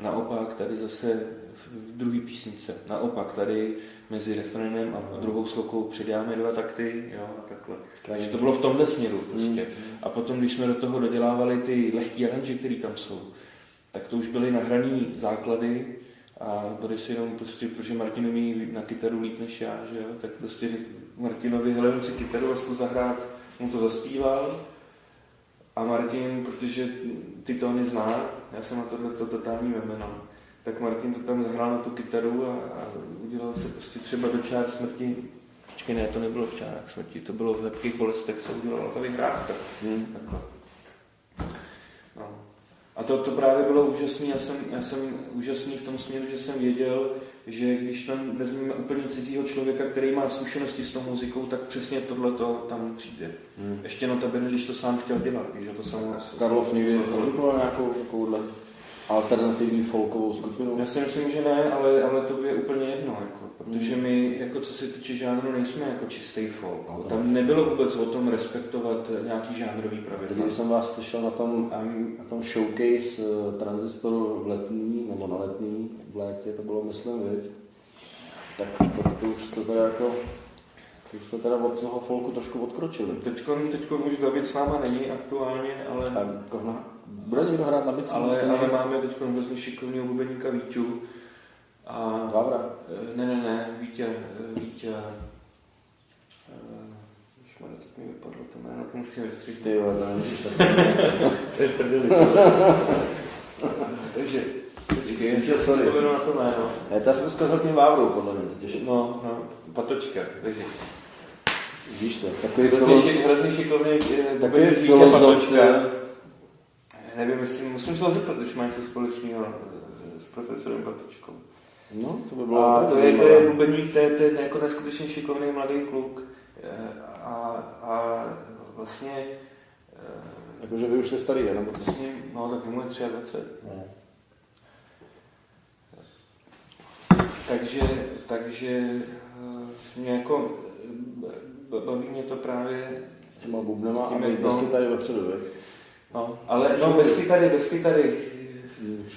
naopak tady zase v druhé písnice, naopak tady mezi refrénem a druhou slokou přidáme dva takty, jo, a takhle. Takže to bylo v tomhle směru prostě. A potom, když jsme do toho dodělávali ty lehké aranže, které tam jsou, tak to už byly nahrané základy a Boris jenom prostě, protože Martin umí na kytaru líp než já, že jo, tak prostě řekl Martinovi, hele, si kytaru a zkus zahrát, mu to zaspíval a Martin, protože ty tóny zná, já jsem na tohle to totální memeno, tak Martin to tam zahrál na tu kytaru a, a udělal se prostě třeba do čár smrti, počkej, ne, to nebylo v čárách smrti, to bylo v lepkých bolestech, se udělala ta vyhrávka. Hmm. Takhle. A to, to právě bylo úžasné. Já jsem, já jsem úžasný v tom směru, že jsem věděl, že když tam vezmeme úplně cizího člověka, který má zkušenosti s tou muzikou, tak přesně tohle to tam přijde. Hmm. Ještě notabene, když to sám chtěl dělat, když to samo... Karlov někdy nějakou takovouhle alternativní folkovou skupinu? Já si myslím, že ne, ale, ale to je úplně jedno, jako, protože my, jako co se týče žánru, nejsme jako čistý folk. No, Tam nebylo vůbec o tom respektovat nějaký žánrový pravidla. Když jsem vás slyšel na tom, A na tom showcase eh, transistoru v letní, nebo na letní, v létě, to bylo myslím, viď? Tak to, to, už to teda jako, už to teda od toho folku trošku odkročili. teďkon, teďkon už David s náma není aktuálně, ale, A jako na, bude někdo hrát na bicí? ale, ale máme teď hrozně šikovného bubeníka Víťu. A, Vávra. eh, ne, ne, ne, Vítě, eh, Vítě, eh, Ježmarja, teď mi vypadlo to jméno, to musím vystřihnout. Ty jo, to. [LAUGHS] To je. [LAUGHS] Takže, si Sorry. vzpomenu na to jméno. Ne, to jsem zkazal tím Vávrou, podle mě. Totiž, No, no, patočka, takže. víš to, takový Hrozně, hrozně šikovný takový filozof, patočka. Ne? Nevím, jestli, musím se zeptat, jestli má něco společného eh, s profesorem Patočkou. No, to by bylo A to je, to je bubeník, to je, to je jako neskutečně šikovný mladý kluk. Eh, A, a vlastně, eh, Jakože vy už jste starý, ne? nebo co? vlastně, no tak mu je 23. Ne. Takže, takže mě jako baví mě to právě, S těma bubnama a Tím mít jak- bez no. kytary vepředu? No, ale no bez kytary, bez kytary.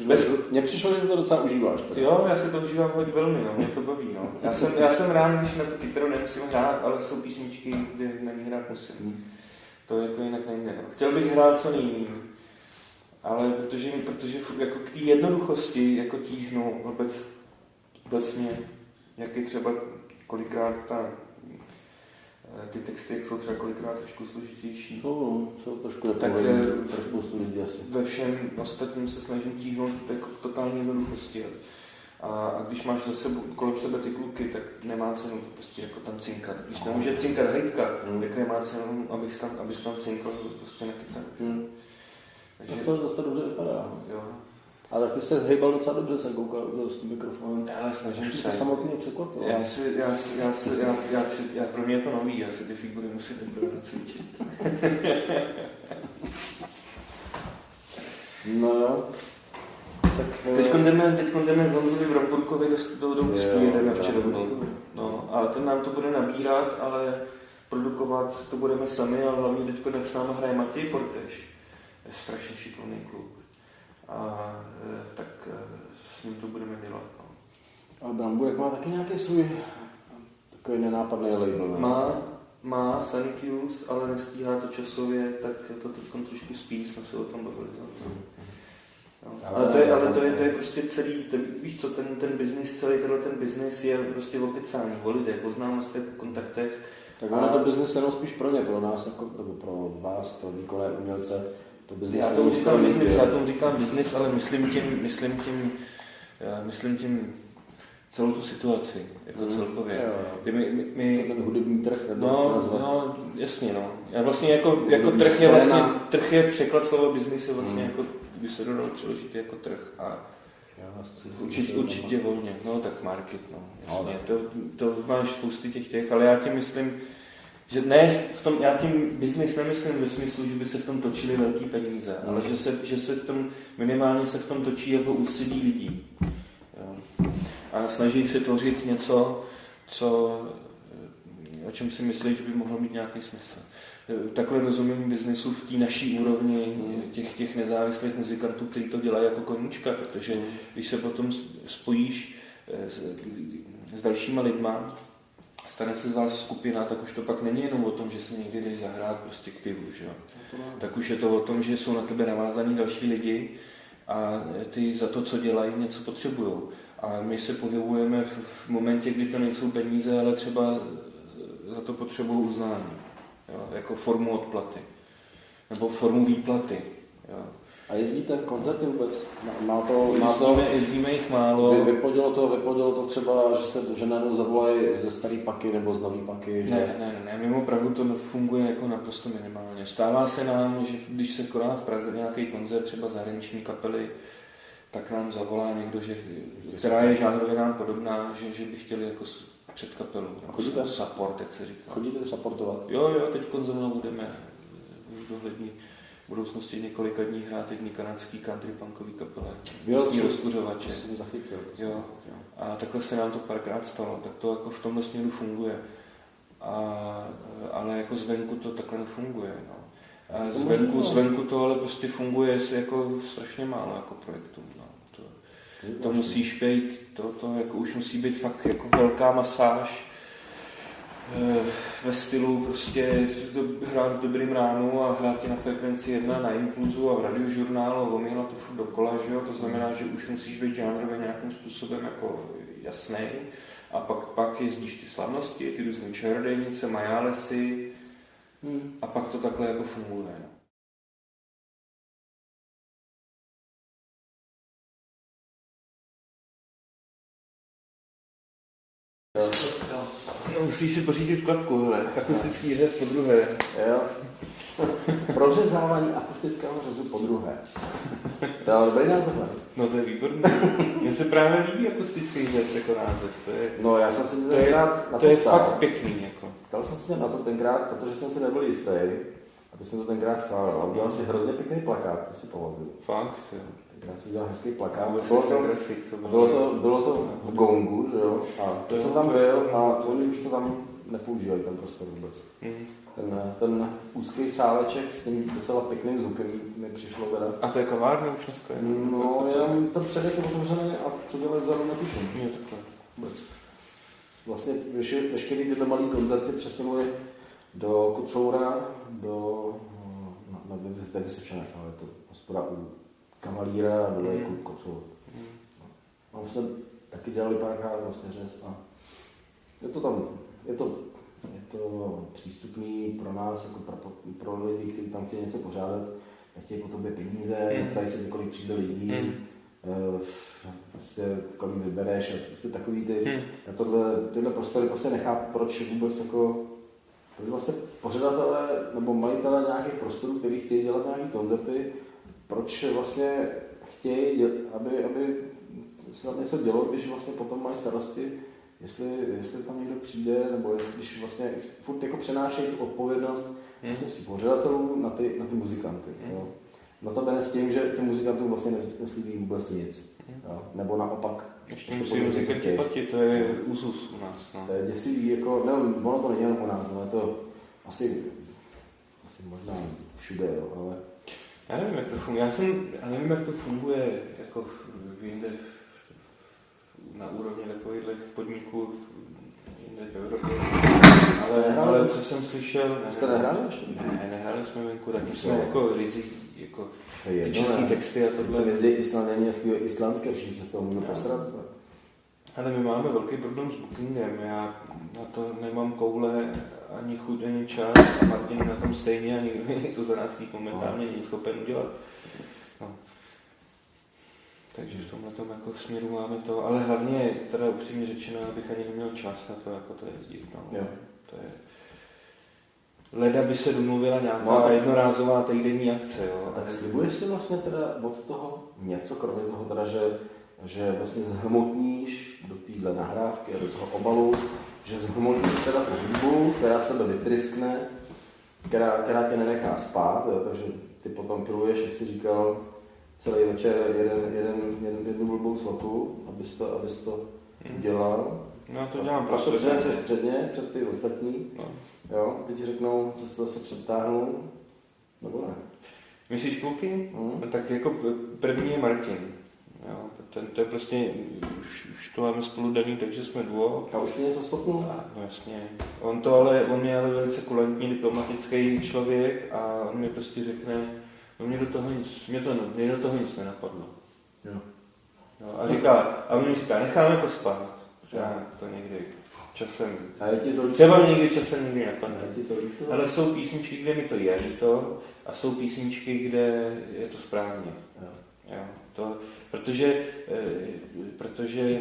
Bez... Mně přišlo, že si to docela užíváš. Teda. Jo, já se to užívám hodně velmi, no, mě to baví, no. Já jsem, já jsem rád, když na tu kytaru nemusím hrát, ale jsou písničky, kde na ní hrát musím. Hm. To jako jinak nejde, no. Chtěl bych hrát co nejméně, ale protože, protože jako k té jednoduchosti jako tíhnu vůbec, obecně, jak je třeba kolikrát ta, ty texty, jsou třeba kolikrát trošku složitější. Jsou, no, jsou trošku Tak, nepovolení eh, pro spoustu lidí asi. ve všem ostatním se snažím tíhnout jako k totální jednoduchosti. A, a když máš za sebou, kolem sebe ty kluky, tak nemá cenu to prostě jako tam cinkat. Když nemůže cinkat hejtka, Mm. tak nemá cenu, abych tam, abych tam cinkal prostě na kytaru. Hm. Takže, To, to, to dobře vypadá. no. jo. Ale tak ty se hejbal docela dobře, jsem koukal s tím mikrofonem. Ale snažím se. to samotně překvapilo. Já si, já si, já si, já, já si, já, pro mě je to nový, já si ty figury musím teprve nacvičit. [LAUGHS] No jo. Tak, Teď eh, jdeme, teď jdeme Honzovi Bramburkovi do, do, do Jo, Ústí, jedeme v Bramburkovi. červnu. No, ale ten nám to bude nabírat, ale produkovat to budeme sami, ale hlavně teď jak s námi hraje Matěj Porteš. Je strašně šikovný kluk. A eh, tak eh, s ním to budeme dělat. No. Ale Bramburek má taky nějaký svůj takový nenápadný label. ne? Má, má Sonic Youth, ale nestíhá to časově, tak to teď trošku spí, jsme se o tom bavili. No. Ale Ale, to je, ale to je, to je prostě celý, to, víš co, ten, ten biznis, celý tenhle ten biznis je prostě o kecání, o lidech, o známostech, o kontaktech. Tak ono A- to biznis jenom spíš pro ně, pro nás, jako, nebo pro vás, pro výkonné umělce. To biznis Já tomu říkám lidi. já tomu říkám biznis, ale myslím tím, myslím tím, já myslím tím celou tu situaci, jako Mhm. celkově. Jo, My, my, my, Ten hudební trh, nebo No, nazvat. no, jasně, no. Já vlastně jako, jako trh je vlastně, trh je překlad slova biznis je vlastně Hmm. jako, by se to dalo přeložit jako trh. A Já určitě, určitě volně. No tak market, no. Jasně, No, to, to máš spousty těch těch, ale já tím myslím, že ne v tom, já tím biznis nemyslím ve smyslu, že by se v tom točily velký peníze, Hmm. ale že se, že se v tom, minimálně se v tom točí jako úsilí lidí. Jo. A snaží se tvořit něco, co, eh, o čem si myslí, že by mohlo mít nějaký smysl. Eh, Takhle rozumím biznesu v té naší úrovni Hmm. těch, těch nezávislých muzikantů, kteří to dělají jako koníčka, protože Hmm. když se potom spojíš eh, s, s dalšíma lidma, stane se z vás skupina, tak už to pak není jenom o tom, že si někdy jdeš zahrát prostě k pivu, že jo? tak už je to o tom, že jsou na tebe navázaní další lidi a ty za to, co dělají, něco potřebují. A my se pohybujeme v, v momentě, kdy to nejsou peníze, ale třeba za to potřebují uznání. Jo? Jako formu odplaty. Nebo formu výplaty. Jo? A jezdíte koncerty vůbec? Má, má to, má to, Jezdíme, jezdíme jich málo. vy, vypodilo to, vypodilo to třeba, že se že najednou zavolají ze starý paky nebo z nový paky, že Ne, ne, ne, mimo Prahu to funguje jako naprosto minimálně. Stává se nám, že když se koná v Praze nějaký koncert, třeba zahraniční kapely, tak nám zavolá někdo, že, která je žánrově nám podobná, že, že by chtěli jako před kapelu. Jako Chodíte? Support, jak se říká. chodíte supportovat. Jo, jo, teď zrovna budeme v dohlední budoucnosti několika dní hrát jedný kanadský country punkový kapele. Místní rozkuřovače. Jo. A takhle se nám to párkrát stalo, tak to jako v tomhle směru funguje. A, ale jako zvenku to takhle nefunguje. No. A zvenku, zvenku to ale prostě funguje jako strašně málo jako projektů. No. To, to musíš být, to, to jako už musí být fakt jako velká masáž, ve stylu prostě hrát v dobrým ránu a hrát na frekvenci 1 na impulzu a v radiožurnálu a omílat to furt dokola, že jo? To znamená, že už musíš být žánrově nějakým způsobem jako jasný a pak, pak jezdíš ty slavnosti, ty různé čarodejnice, majálesy hmm. a pak to takhle jako funguje. No. Musíš si pořídit klapku, hele. Akustický řez po druhé. Jo. Prořezávání akustického řezu po druhé. To je dobrý název, ne? No to je výborný. Mně se právě líbí akustický řez jako název. To je, no já jsem si to tenkrát na to, to je ptal. fakt pěkný. Jako. Ptal jsem se na to tenkrát, protože jsem si nebyl jistý. A to jsem to tenkrát schválil. A udělal si hrozně pěkný plakát, to si pamatuju. Fakt, jo. Já jsem udělal hezký plakát. Bylo to, bylo, to, bylo to v Gongu, že jo? A to jsem tam byl a oni už to tam nepoužívají, ten prostor vůbec. Mm. Ten, ten úzký sáleček s tím docela pěkným zvukem mi přišlo teda. A to je kavárna už dneska? No, jenom ten předek je otevřený a co dělají vzadu netuším. Je takhle. Vůbec. Vlastně veškeré tyhle malé koncerty přesunuli do Kocoura, do, na, na, ve Vysečené, ale to hospoda u kavalíra a dole mm. kocou. Mm. A my jsme taky dělali párkrát vlastně řez a je to tam, je to, je to přístupný pro nás, jako pro, pro lidi, kteří tam chtějí něco pořádat, nechtějí po tobě peníze, mm. tady se několik přijde lidí, mm. prostě kolik vybereš a prostě takový ty, mm. já tohle, tyhle prostory prostě nechápu, proč vůbec jako proč vlastně pořadatelé nebo majitelé nějakých prostorů, kteří chtějí dělat nějaké koncerty, proč vlastně chtějí, aby, aby se tam něco dělo, když vlastně potom mají starosti, jestli, jestli tam někdo přijde, nebo jestli, když vlastně furt jako přenášejí tu odpovědnost hmm. vlastně z pořadatelů na ty, na ty muzikanty. Hmm. Jo. No to s tím, že těm muzikantům vlastně neslíbí vůbec nic. Hmm. Jo. Nebo naopak. Ještě musí muzikanti platit, to je úzus u nás. No. To je děsivý, jako, ne, ono to není jenom u nás, no, je to asi, asi možná všude, jo, ale já nevím, jak to funguje. Já, jsem, já nevím, jak to funguje jako v jinde na úrovni takových podniků jinde v Evropě. Ale, ale co jsem slyšel... Ne, Jste nehráli ještě? Ne, nehráli jsme venku, tak jsme jako rizí, jako český texty a tohle. Jsem jezdí Islanděni a zpívají islandské, všichni se z toho můžu posrat. Ale my máme velký problém s bookingem. Já na to nemám koule ani chuť, ani čas a Martin na tom stejně a nikdo mi to za nás momentálně není schopen udělat. No. Takže v tomhle tom jako směru máme to, ale hlavně teda upřímně řečeno, abych ani neměl čas na to, jako to jezdit. No. Jo. To je, Leda by se domluvila nějaká no, jednorázová týdenní akce. Jo. A tak slibuješ si vlastně teda od toho něco, kromě toho teda, že, že vlastně zhmotníš do téhle nahrávky a do toho obalu že zhmotníš teda tu hudbu, která se tebe vytryskne, která, která tě nenechá spát, jo, takže ty potom piluješ, jak jsi říkal, celý večer jeden, jeden, jeden, jednu blbou sloku, abys to, abys to hmm. udělal. No to dělám prostě. to přineseš předně, před ty ostatní. No. Jo, teď ti řeknou, co to zase přetáhnou, nebo ne. Myslíš kluky? Hmm. No, tak jako první je Martin. Jo, ten, to je prostě, už, už to máme spolu daný, takže jsme duo. A už mě něco stopnul? No jasně. On to ale, on je ale velice kulantní, diplomatický člověk a on mi prostě řekne, no mě do toho nic, mě, to, mě do toho nic nenapadlo. Jo. No, a říká, a on mi říká, necháme to spát. Já to někdy časem. A je ti to líto? Třeba někdy časem někdy napadne. Ale jsou písničky, kde mi to je líto a jsou písničky, kde je to správně. Jo. Jo. To, protože, protože,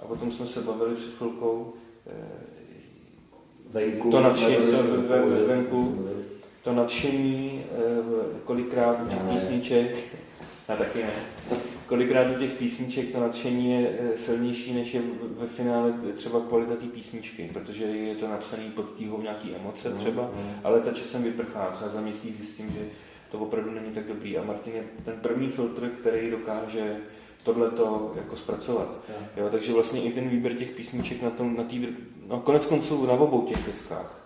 a potom jsme se bavili před chvilkou, eh, venku, to nadšení, to, venku, to nadšení eh, kolikrát u těch písniček, [LAUGHS] a taky ne, kolikrát u těch písniček to nadšení je silnější, než je ve finále třeba kvalita té písničky, protože je to napsané pod tíhou nějaký emoce třeba, ale ta časem vyprchá, třeba za měsíc zjistím, že to opravdu není tak dobrý. A Martin je ten první filtr, který dokáže tohleto jako zpracovat. Jo, takže vlastně i ten výběr těch písniček na tom, na tý, no konec konců na obou těch deskách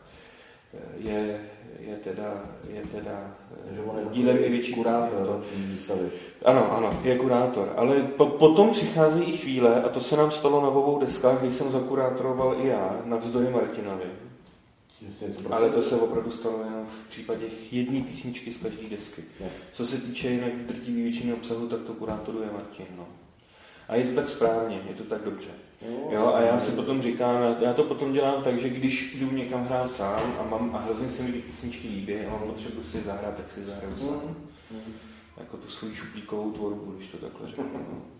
je, je teda, je teda že on je dílem i větší kurátor výstavy. Ano, ano, je kurátor. Ale po, potom přichází i chvíle, a to se nám stalo na obou deskách, když jsem zakurátoroval i já, na vzdori Martinovi. Ale to se opravdu stalo jenom v případě jedné písničky z každé desky. Je. Co se týče jinak drtivé většiny obsahu, tak to kurátoruje Martin. No. A je to tak správně, je to tak dobře. Jo, jo a já si potom říkám, já to potom dělám tak, že když jdu někam hrát sám a, mám, a hrozně se mi ty písničky líbí a mám potřebu si zahrát, tak si zahraju sám. Mm. Mm. Jako tu svou šuplíkovou tvorbu, když to takhle řeknu. No.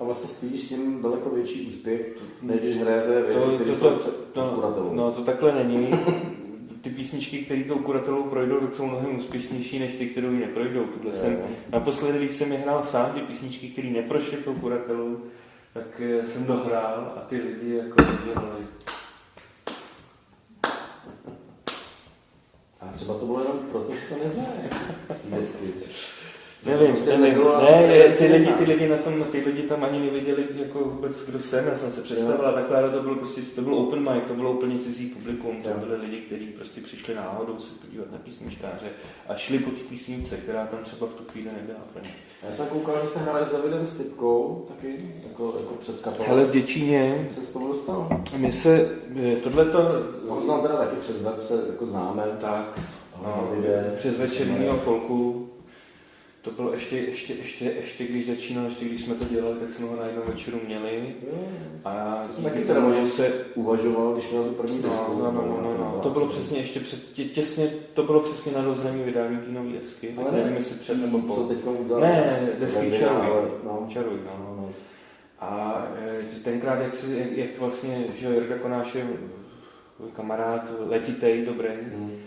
A vlastně spíš s tím daleko větší úspěch, než když hrajete věci, to, které to, to, to, to, No to takhle není. [LAUGHS] Ty písničky, které tou kuratelou projdou, tak jsou mnohem úspěšnější než ty, které ji neprojdou. Tuhle jsem, naposledy, když jsem je hrál sám, ty písničky, které neprošly tou kuratelou, tak eh, jsem dohrál a ty lidi jako dělali. A třeba to bylo jenom proto, že to neznají. Nevím, nevím. Ne, ty lidi, ty lidi, na tom, ty lidi tam ani nevěděli jako vůbec, kdo jsem. Já jsem se představila takhle, ale to bylo prostě, to bylo open mic, to bylo úplně cizí publikum. To byly lidi, kteří prostě přišli náhodou se podívat na písničkáře a šli po té písnice, která tam třeba v tu chvíli nebyla pro ně. Já jsem koukal, že jste hráli s Davidem Stipkou, taky jako, jako před kapelou. Hele, v Děčíně. Se s toho dostal? My se, tohle to... No, znám teda taky přes web, se jako známe. Tak. No, přes večerního folku to bylo ještě, ještě, ještě, ještě když začínal, ještě když jsme to dělali, tak jsme ho na jednom večeru měli. A já jsem taky teda že se uvažoval, když měl tu první no, desku. No, no, no, no, no. To bylo přesně ještě před, tě, těsně, to bylo přesně na rozhraní vydání té nové desky. Ale nevím, jestli před nebo po. Co teď udělal? Ne, desky Čaruj. No. Čaruj, no. no, no. A e, tenkrát, jak, jak, jak vlastně, že Jirka Konáš je kamarád letitej, dobrý, hmm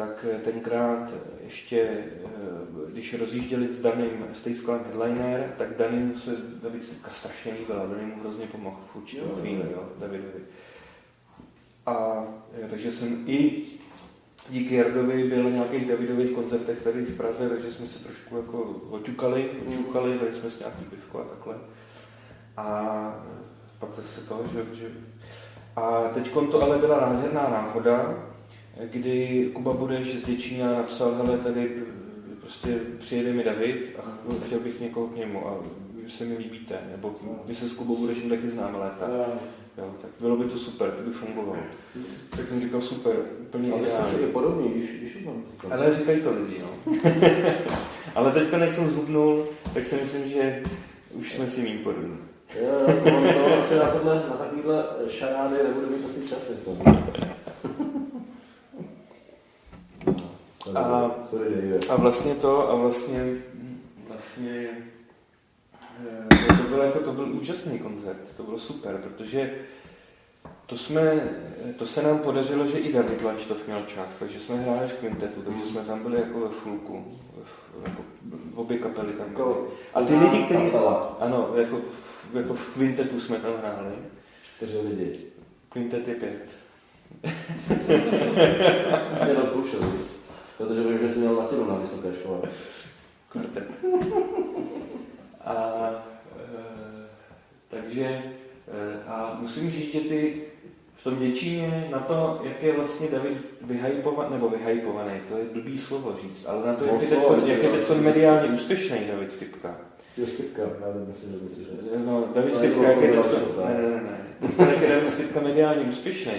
tak eh, tenkrát ještě, eh, když rozjížděli s Danem, s té skladem Headliner, tak Danim se David Stipka strašně líbila, Danim mu hrozně pomohl v určitou chvíli, jo, Davidovi. A takže jsem i díky Jardovi byl na nějakých Davidových koncertech tady v Praze, takže jsme se trošku jako oťukali, oťukali, dali jsme si nějaký pivko a takhle. A pak zase to, že, že... A teď to ale byla nádherná náhoda, kdy Kuba Budeš z Děčína napsal, hele, tady prostě přijede mi David a chtěl bych někoho k němu a vy se mi líbíte, nebo vy se s Kubou Budešem taky známe léta. Jo, tak bylo by to super, to by fungovalo. Tak jsem říkal super, úplně Ale jste si podobný, víš, víš, Ale říkají to lidi, no. [LAUGHS] Ale teď, jak jsem zhubnul, tak si myslím, že už jsme si mým podobní. Jo, to asi na, tohle, na takovýhle šarády nebude mít asi čas. A, a vlastně to, a vlastně, vlastně to, to, byl jako, to byl úžasný koncert, to bylo super, protože to, jsme, to se nám podařilo, že i David Lančtov měl čas, takže jsme hráli v kvintetu, takže jsme tam byli jako ve fulku, jako v obě kapely tam byly. Jako a ty lidi, kteří... Ano, jako v, jako v kvintetu jsme tam hráli. Čtyři lidi. Kvintet je pět. [LAUGHS] Jste rozkoušeli. Protože vím, že jsi měl latinu na vysoké škole. Kvartet. A e, takže e, a musím říct, že ty v tom Děčíně na to, jak je vlastně David vyhypovaný, nebo vyhypovaný, to je blbý slovo říct, ale na to, jak je teď, jak je teď mediálně úspěšný David Stipka. Jo, Stipka, já myslím, že myslíš, že... No, David Stipka, jak je teď... Ne, ne, ne, ne. Jak je David Stipka mediálně úspěšný,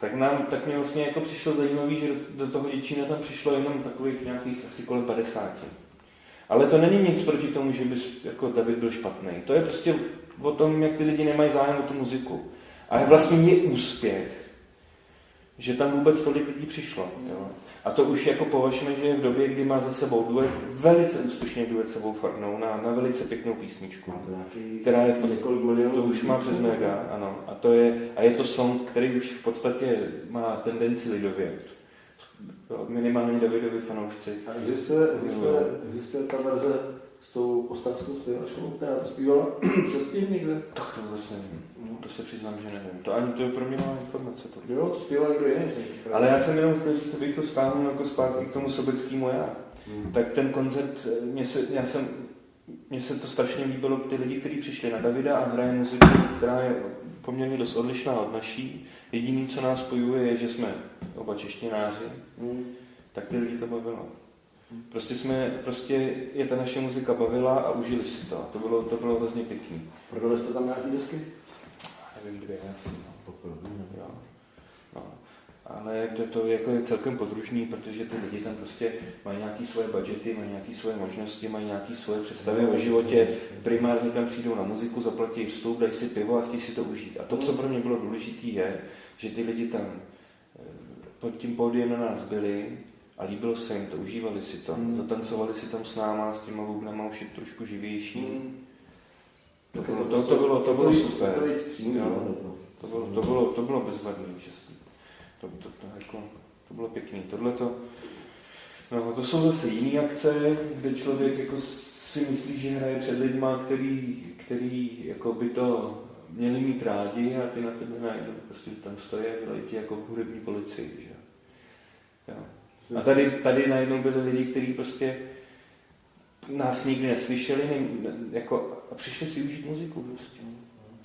tak, nám, tak mě vlastně jako přišlo zajímavé, že do, toho Děčína tam přišlo jenom takových nějakých asi kolem 50. Ale to není nic proti tomu, že by jako David byl špatný. To je prostě o tom, jak ty lidi nemají zájem o tu muziku. A vlastně je úspěch, že tam vůbec tolik lidí přišlo. Jo. A to už jako považujeme, že je v době, kdy má za sebou duet, velice úspěšně duet sebou Farnou na, na velice pěknou písničku, která je v podstatě, to už má přes mega, ano. A, to je, a je to song, který už v podstatě má tendenci lidově. Minimálně Davidovi fanoušci. A existuje, existuje, existuje ta verze s tou ostravskou zpěvačkou, která to zpívala [CLEARS THROAT] předtím někde? Tak to vůbec nevím. No, to se přiznám, že nevím. To ani to je pro mě nová informace. To. Jo, to zpíval někdo jiný. Ale já jsem jenom chtěl říct, abych to stáhnul jako zpátky k tomu sobeckému já. Hmm. Tak ten koncert, mě se, já jsem, mně se to strašně líbilo, ty lidi, kteří přišli na Davida a hraje muziku, která je poměrně dost odlišná od naší. Jediný, co nás spojuje, je, že jsme oba češtináři. Hmm. Tak ty lidi to bavilo. Prostě jsme, prostě je ta naše muzika bavila a užili si to. To bylo, to bylo hrozně pěkný. Prodali jste tam nějaký disky? Nevím, dvě asi. No. No. Ale to, to jako je celkem podružný, protože ty lidi tam prostě mají nějaké svoje budgety, mají nějaké svoje možnosti, mají nějaké svoje představy o životě. Primárně tam přijdou na muziku, zaplatí vstup, dají si pivo a chtějí si to užít. A to, co pro mě bylo důležité, je, že ty lidi tam eh, pod tím pódiem na nás byli, a líbilo se jim to, užívali si to, mm. zatancovali si tam s náma, s těma bubnama už je trošku živější. Mm. To, bylo, to, to, bylo, to bylo super. To bylo, to bylo, to bylo bezvadný, účastí. To, to, to, jako, to bylo pěkný. Tohle to, no, to jsou zase jiné akce, kde člověk jako si myslí, že hraje před lidma, který, který jako by to měli mít rádi a ty na tebe najednou prostě tam stojí a dělají ti jako hudební policii. Že? Jo. A tady, tady najednou byli lidi, kteří prostě nás nikdy neslyšeli ne, jako, a přišli si užít muziku prostě.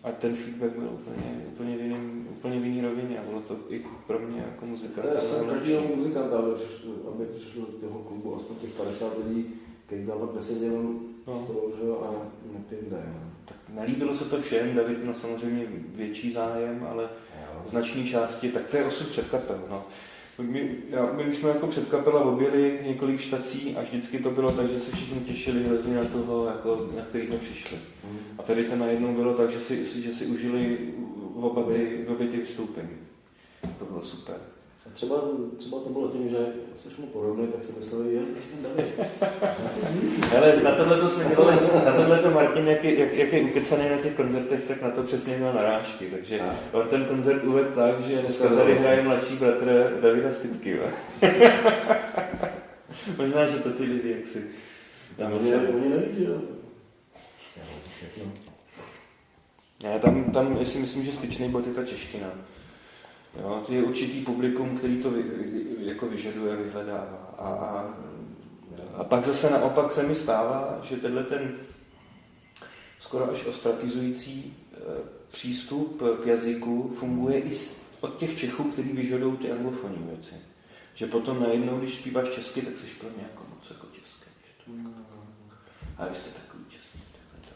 A ten feedback byl úplně, úplně, v, jiným, úplně v jiný rovině a bylo to i pro mě jako muzikanta. Já jsem každého muzikanta, aby přišlo, aby přišlo do toho klubu aspoň těch 50 lidí, který pak neseděl no. toho, a nepět Tak nelíbilo se to všem, David měl samozřejmě větší zájem, ale v značné části, tak to je osud před. No. My, já, my jsme jako před kapela objeli několik štací a vždycky to bylo tak, že se všichni těšili hrozně na toho, jako, na který jsme přišli. Mm. A tady to najednou bylo tak, že si, že si užili oba ty, obě ty vstupy. To bylo super. A třeba, třeba to bylo tím, že jsi mu podobný, tak si mysleli, je, [LAUGHS] Ale na tohle to jsme dělali, na tohle to Martin, jak je, jak, jak je ukecaný na těch koncertech, tak na to přesně měl narážky. Takže on ten koncert uvedl tak, že dneska tady hraje mladší bratr Davida Stitky. [LAUGHS] Možná, že to ty lidi jak si... Tam oni, oni neví, že Já tam, tam si myslím, že styčný bod je ta čeština. Jo, to je určitý publikum, který to vy, jako vyžaduje, vyhledává. A, a, a pak zase naopak se mi stává, že tenhle ten skoro až ostrakizující e, přístup k jazyku funguje i od těch Čechů, kteří vyžadují ty anglofonní věci. Že potom najednou, když zpíváš česky, tak jsi pro mě jako moc jako české. A vy jste takový český.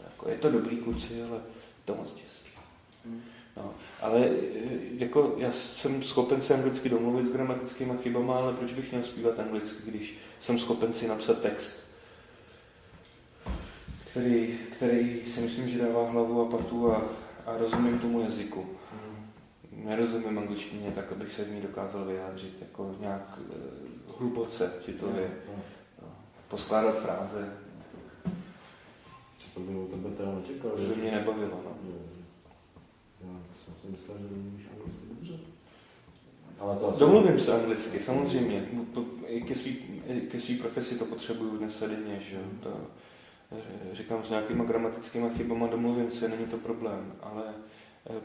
Jako, je to dobrý kluci, ale to moc český. No, ale e, jako já jsem schopen se anglicky domluvit s gramatickými chybama, ale proč bych měl zpívat anglicky, když jsem schopen si napsat text, který, který si myslím, že dává hlavu a patu a, a rozumím tomu jazyku. Nerozumím angličtině tak, abych se v ní dokázal vyjádřit jako nějak e, hluboce, citově, no, poskládat fráze. To by nečekal, že? To by mě nebavilo, no. Já jsem si myslel, že anglicky dobře. Ale to asi... Domluvím se anglicky, samozřejmě. To, i ke své ke svý profesi to potřebuju dnes a denně, že to, říkám s nějakýma gramatickými chybama, domluvím se, není to problém, ale eh,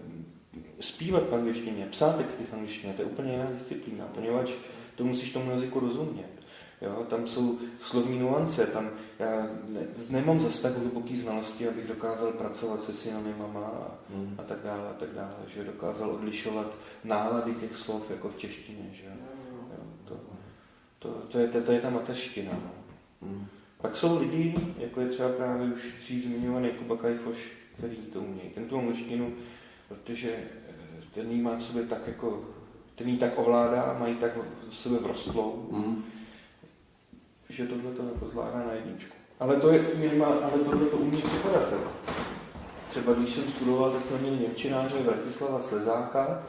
zpívat v angličtině, psát texty v angličtině, to je úplně jiná disciplína, poněvadž to musíš tomu jazyku rozumět. Jo, tam jsou slovní nuance, tam já ne, nemám zase tak hluboký znalosti, abych dokázal pracovat se synonymama a, mm. a tak dále, a tak dále, že dokázal odlišovat nálady těch slov jako v češtině, že jo, to, to, to, je, to, to je ta mateřština. No. Mm. Pak jsou lidi, jako je třeba právě už dřív zmiňovaný Kuba Kajfoš, který to umějí. Ten tu angličtinu, protože eh, ten jí má v sobě tak jako, ten jí tak ovládá, mají tak v sobě vrostlou, mm že tohle to jako zvládá na jedničku. Ale to je minimál, ale tohle to umí překladatel. Třeba když jsem studoval, tak jsme měli Němčináře Vratislava Slezáka.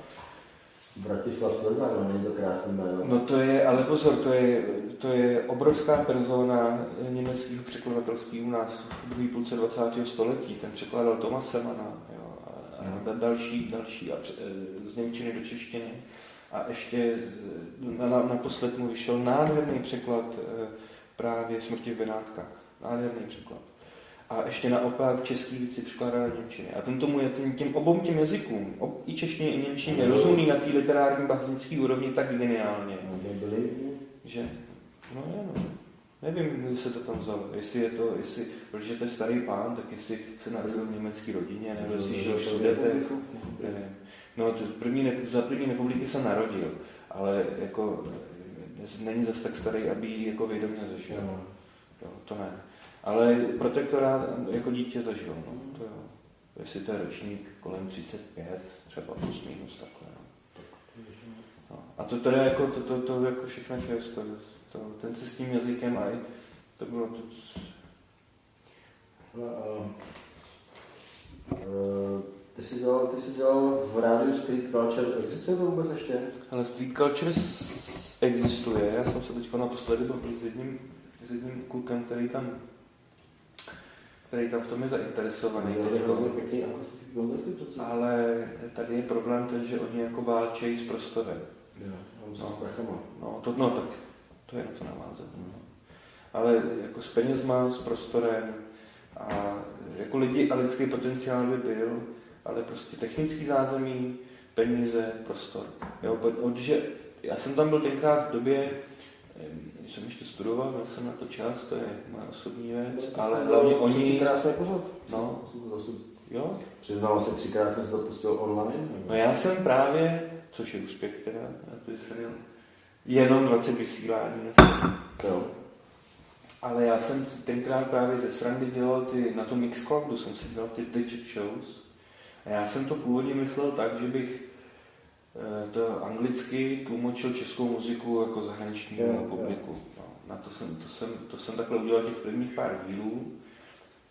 Vratislav Slezák, no není to krásný jméno. No to je, ale pozor, to je, to je obrovská persona německého překladatelství u nás v druhé půlce 20. století. Ten překládal Toma Semana jo, a, a další, další a, z Němčiny do češtiny. A ještě na, na, naposled mu vyšel nádherný překlad právě smrti v Benátkách. Nádherný překlad. a ještě naopak český věci překládá do Němčiny. A ten tomu je těm, těm obou těm jazykům, ob, i češtině, i němčině, no. rozumí na té literární básnické úrovni tak geniálně, No, byli, že no je, no. Nevím, kdy se to tam vzalo. Jestli je to, jestli, protože to je starý pán, tak jestli se narodil v německé rodině, nebo jestli žil v Sudetech. No, to první, za první republiky se narodil, ale jako není zase tak starý, aby ji jako vědomě zažil. No. Jo, to ne. Ale protektorát jako dítě zažil, no, to jo. Jestli to je ročník kolem 35, třeba plus minus takhle, no. no. A to teda jako, to, to, to jako všechno čest, to, to, ten se s tím jazykem aj, to bylo to, No, eh, ty jsi dělal, ty jsi dělal v rádiu Street Culture, existuje to vůbec ještě? ale street culture existuje, já jsem se teď naposledy byl s jedním, s jedním klukem, který tam který tam v tom je zainteresovaný. Teďko. hrozně pěkný. Ale tady je problém ten, že oni jako válčejí s prostorem. Jo, No. No, to, no tak to je na to navázat. No. Ale jako s penězma, s prostorem a jako lidi a lidský potenciál by byl, ale prostě technický zázemí, peníze, prostor. Jo, protože já jsem tam byl tenkrát v době, když jsem ještě studoval, měl jsem na to čas, to je moje osobní věc, ale hlavně Tři oni, krásné pořád. no, jo, Přiznal se třikrát jsem se to pustil online. No já jsem právě, což je úspěch teda, to jsem měl jenom 20 vysílání. Jo. Ale já jsem tenkrát právě ze srandy dělal ty, na tom Mixcloudu jsem si dělal ty digit shows. A já jsem to původně myslel tak, že bych to anglicky tlumočil českou muziku jako zahraničnímu jo. publiku. No, na to jsem, to, jsem, to jsem takhle udělal těch prvních pár dílů.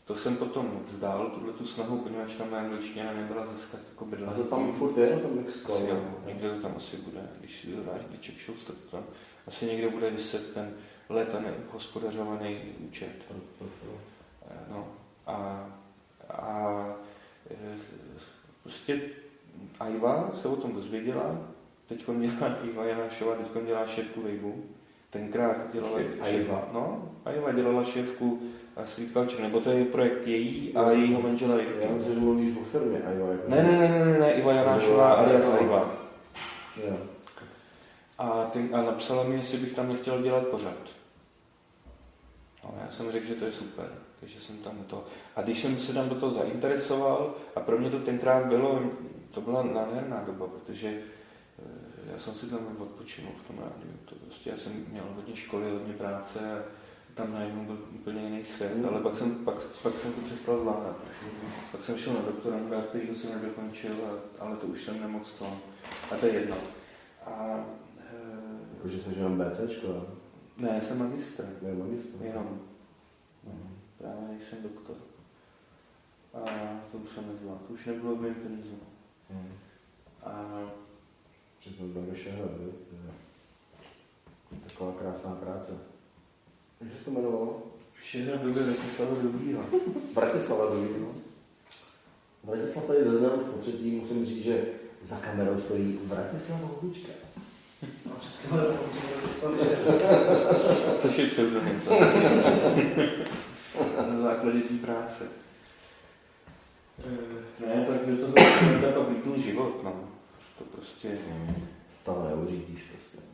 To jsem potom vzdal, tuhle tu snahu, poněvadž tam angličtina nebyla zase tak jako A bydlá. to tam furt je, to mix Asi jo, někde to tam asi bude, když si to dáš do check shows, tak to tam asi někde bude vyset ten leta nehospodařovaný účet. Eh, No, a, a eh, Aiva se o tom dozvěděla, teď dělá Iva Janášová, teď dělá šéfku Vejvu, tenkrát dělala Aiva. no, Aiva dělala šéfku a Street Culture, nebo to je projekt její a jejího manžela. Já myslím, že mluvíš o firmě, a jo, jako... Ne, ne, ne, ne, ne, ne, Iva Janášová alias. Jo. A, ten, a napsala mi, jestli bych tam nechtěl dělat pořád. No, já jsem řekl, že to je super, takže jsem tam to. A když jsem se tam do toho zainteresoval, a pro mě to tenkrát bylo, to byla nádherná doba, protože eh, já jsem si tam odpočinul v tom rádiu. To prostě, já jsem měl hodně školy, hodně práce a tam najednou byl úplně jiný svět, Mm. ale pak jsem, pak, pak jsem to přestal zvládat. Pak jsem šel na doktoranda, který jsem nedokončil, a, ale to už jsem nemohl z toho. A to je jedno. A eh, Jakože jsi jenom BCčko, jo? ne, jsem magistr. Ne, magistr. Jenom. Právě nejsem doktor. A to už jsem nezvládl. To už nebylo v mém. Hmm. A Přitom do? To je Taková krásná práce. Jak se to jmenovalo? všechno dobře Vratislava Dobrýho. Bratislava [LAUGHS] druhý, no. Bratislav tady zazněl po třetí, musím říct, že za kamerou stojí Bratislava Hubička. [LAUGHS] Což je pseudonym. Na základě té práce. Eh, Ne, tak by to byl to vlítnul život, no. To prostě To neuřídíš prostě.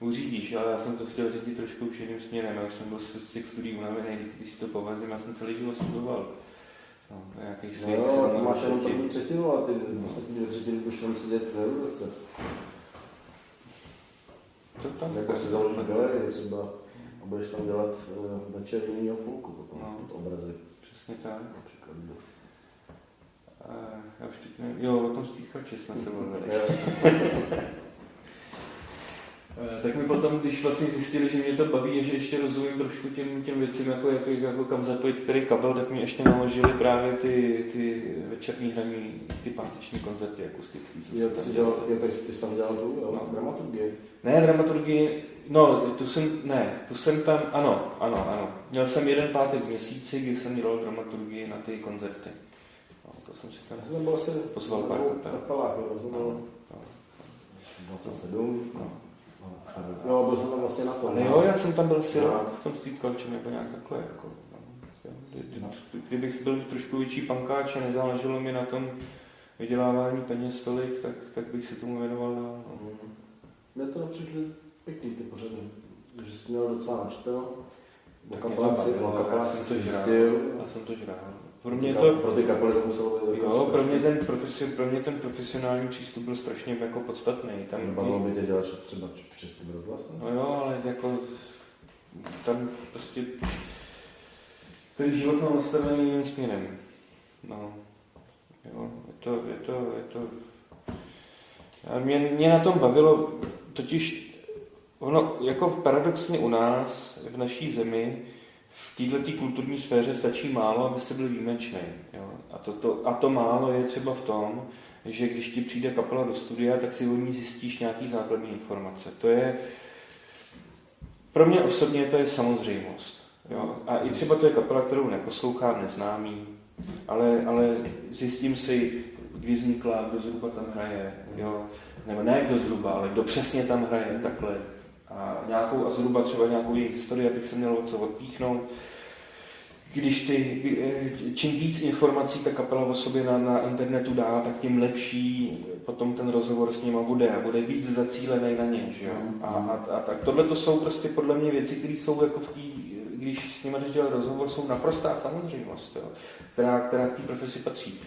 uřídíš, ale já jsem to chtěl řídit trošku už jiným směrem. Já už jsem byl z těch studií unavený, když si to povazím, já jsem celý život studoval. No, nějaký No svět. jo, jsem to máš na jenom první třetinu a ty ostatní dvě třetiny budeš tam sedět ve ruce. To tam Jako si založíš galerii třeba a budeš tam dělat uh, večer jinýho folku potom, No. no. obrazy. Přesně tak. Například. A já už teď nevím, jo, o tom čest na se bavili. Jo. [LAUGHS] Eh, Tak mi potom, když vlastně zjistili, že mě to baví, že ještě rozumím trošku těm, těm věcem, jako, jako, jako kam zapojit který kabel, tak mi ještě naložili právě ty, ty večerní hraní, ty páteční koncerty akustický. co Jo, ty tam jsi, dělal, jo, ty jsi tam dělal tu, jo, No. dramaturgii. Ne, dramaturgii, no, tu jsem, ne, tu jsem tam, ano, ano, ano. Měl jsem jeden pátek v měsíci, kdy jsem dělal dramaturgii na ty koncerty. No, to jsem si tam jsem Pozval pár kapel. kapelách, byl No, no. 27. No. No. Jo, byl jsem tam vlastně na tom. Ale jo, já jsem tam byl asi No. rok v tom culture nebo nějak takhle. Jako, no. Kdybych byl trošku větší pankáč a nezáleželo mi na tom vydělávání peněz tolik, tak, tak bych se tomu věnoval dál. No. Mně to přišly pěkný ty pořady, že jsi měl docela načteno. O kapelách si, o kapelách si to žrál. Já jsem to žrál. Pro mě to, pro ty kapely to muselo být jako jo, pro mě, ten profesi, pro mě ten profesionální přístup byl strašně jako podstatný. Tam Bavilo by tě dělat třeba v českém rozhlasu? No jo, ale jako tam prostě ten život má nastavený jiným směrem. No. Jo, je to, je to, je to... A mě, mě na tom bavilo, totiž ono, jako paradoxně u nás, v naší zemi, v této kulturní sféře stačí málo, aby se byl výjimečný. Jo? A, to, to, a to málo je třeba v tom, že když ti přijde kapela do studia, tak si o ní zjistíš nějaký základní informace. To je, pro mě osobně to je samozřejmost. Jo? A i třeba to je kapela, kterou neposlouchám, neznámý, ale, ale zjistím si, kdy vznikla, kdo zhruba tam hraje, jo? nebo ne kdo zhruba, ale kdo přesně tam hraje, takhle. A nějakou, a zhruba třeba nějakou jejich historii, abych se měl co odpíchnout. Když ty, čím víc informací ta kapela o sobě na, na internetu dá, tak tím lepší potom ten rozhovor s nima bude a bude víc zacílený na ně. Že? A, a, a tak tohle to jsou prostě podle mě věci, které jsou jako v tý, když s nimi jdeš dělat rozhovor, jsou naprostá samozřejmost, jo? která, která k té profesi patří.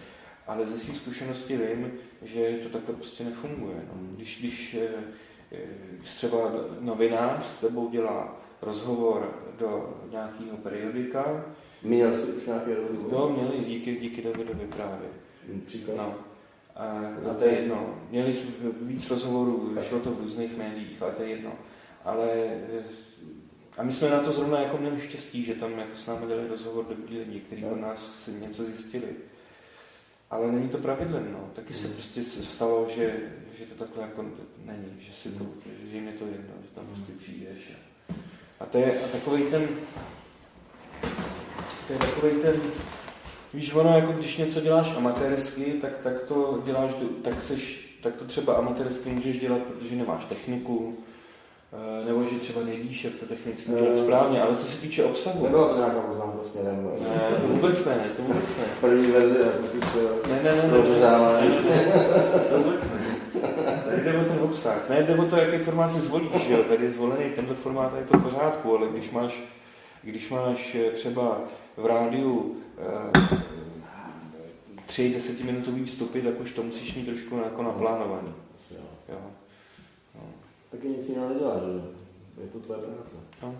Ale ze své zkušenosti vím, že to takhle prostě nefunguje. No. Když, když když třeba novinář s tebou dělá rozhovor do nějakého periodika. Měl jsi už nějaký rozhovor? Jo, měli, díky, díky Davidovi právě. Příklad? No. A, a to je jedno. Měli víc rozhovorů, šlo to v různých médiích, ale to je jedno. Ale a my jsme na to zrovna jako měli štěstí, že tam jako s námi dělali rozhovor dobrý lidi, kteří od nás něco zjistili. Ale není to pravidlem, no. Taky se hmm. prostě stalo, že, že to takhle jako není, že, si to, že jim je to jedno, že tam prostě přijdeš. A, a to je a takový ten, to je takový ten, víš, ono jako když něco děláš amatérsky, tak, tak to děláš, tak, seš, tak to třeba amatérsky můžeš dělat, protože nemáš techniku, nebo že třeba nevíš, jak to technicky dělat správně, ale co se týče obsahu. Nebylo to nějaká poznámka směrem. Ne, to vůbec ne, to vůbec ne. První verzi, jako spíš ne, ne, ne, ne, ne, ne, to vůbec ne. Tady jde o ten obsah. Ne, jde o to, jaké formáty zvolíš. Jo. Tady je zvolený tenhle formát a je to v pořádku, ale když máš, když máš eh, třeba v rádiu eh, tři desetiminutový vstupy, tak už to musíš mít trošku jako naplánovaný. Taky nic jiného nedělá, že je to tvoje práce. No.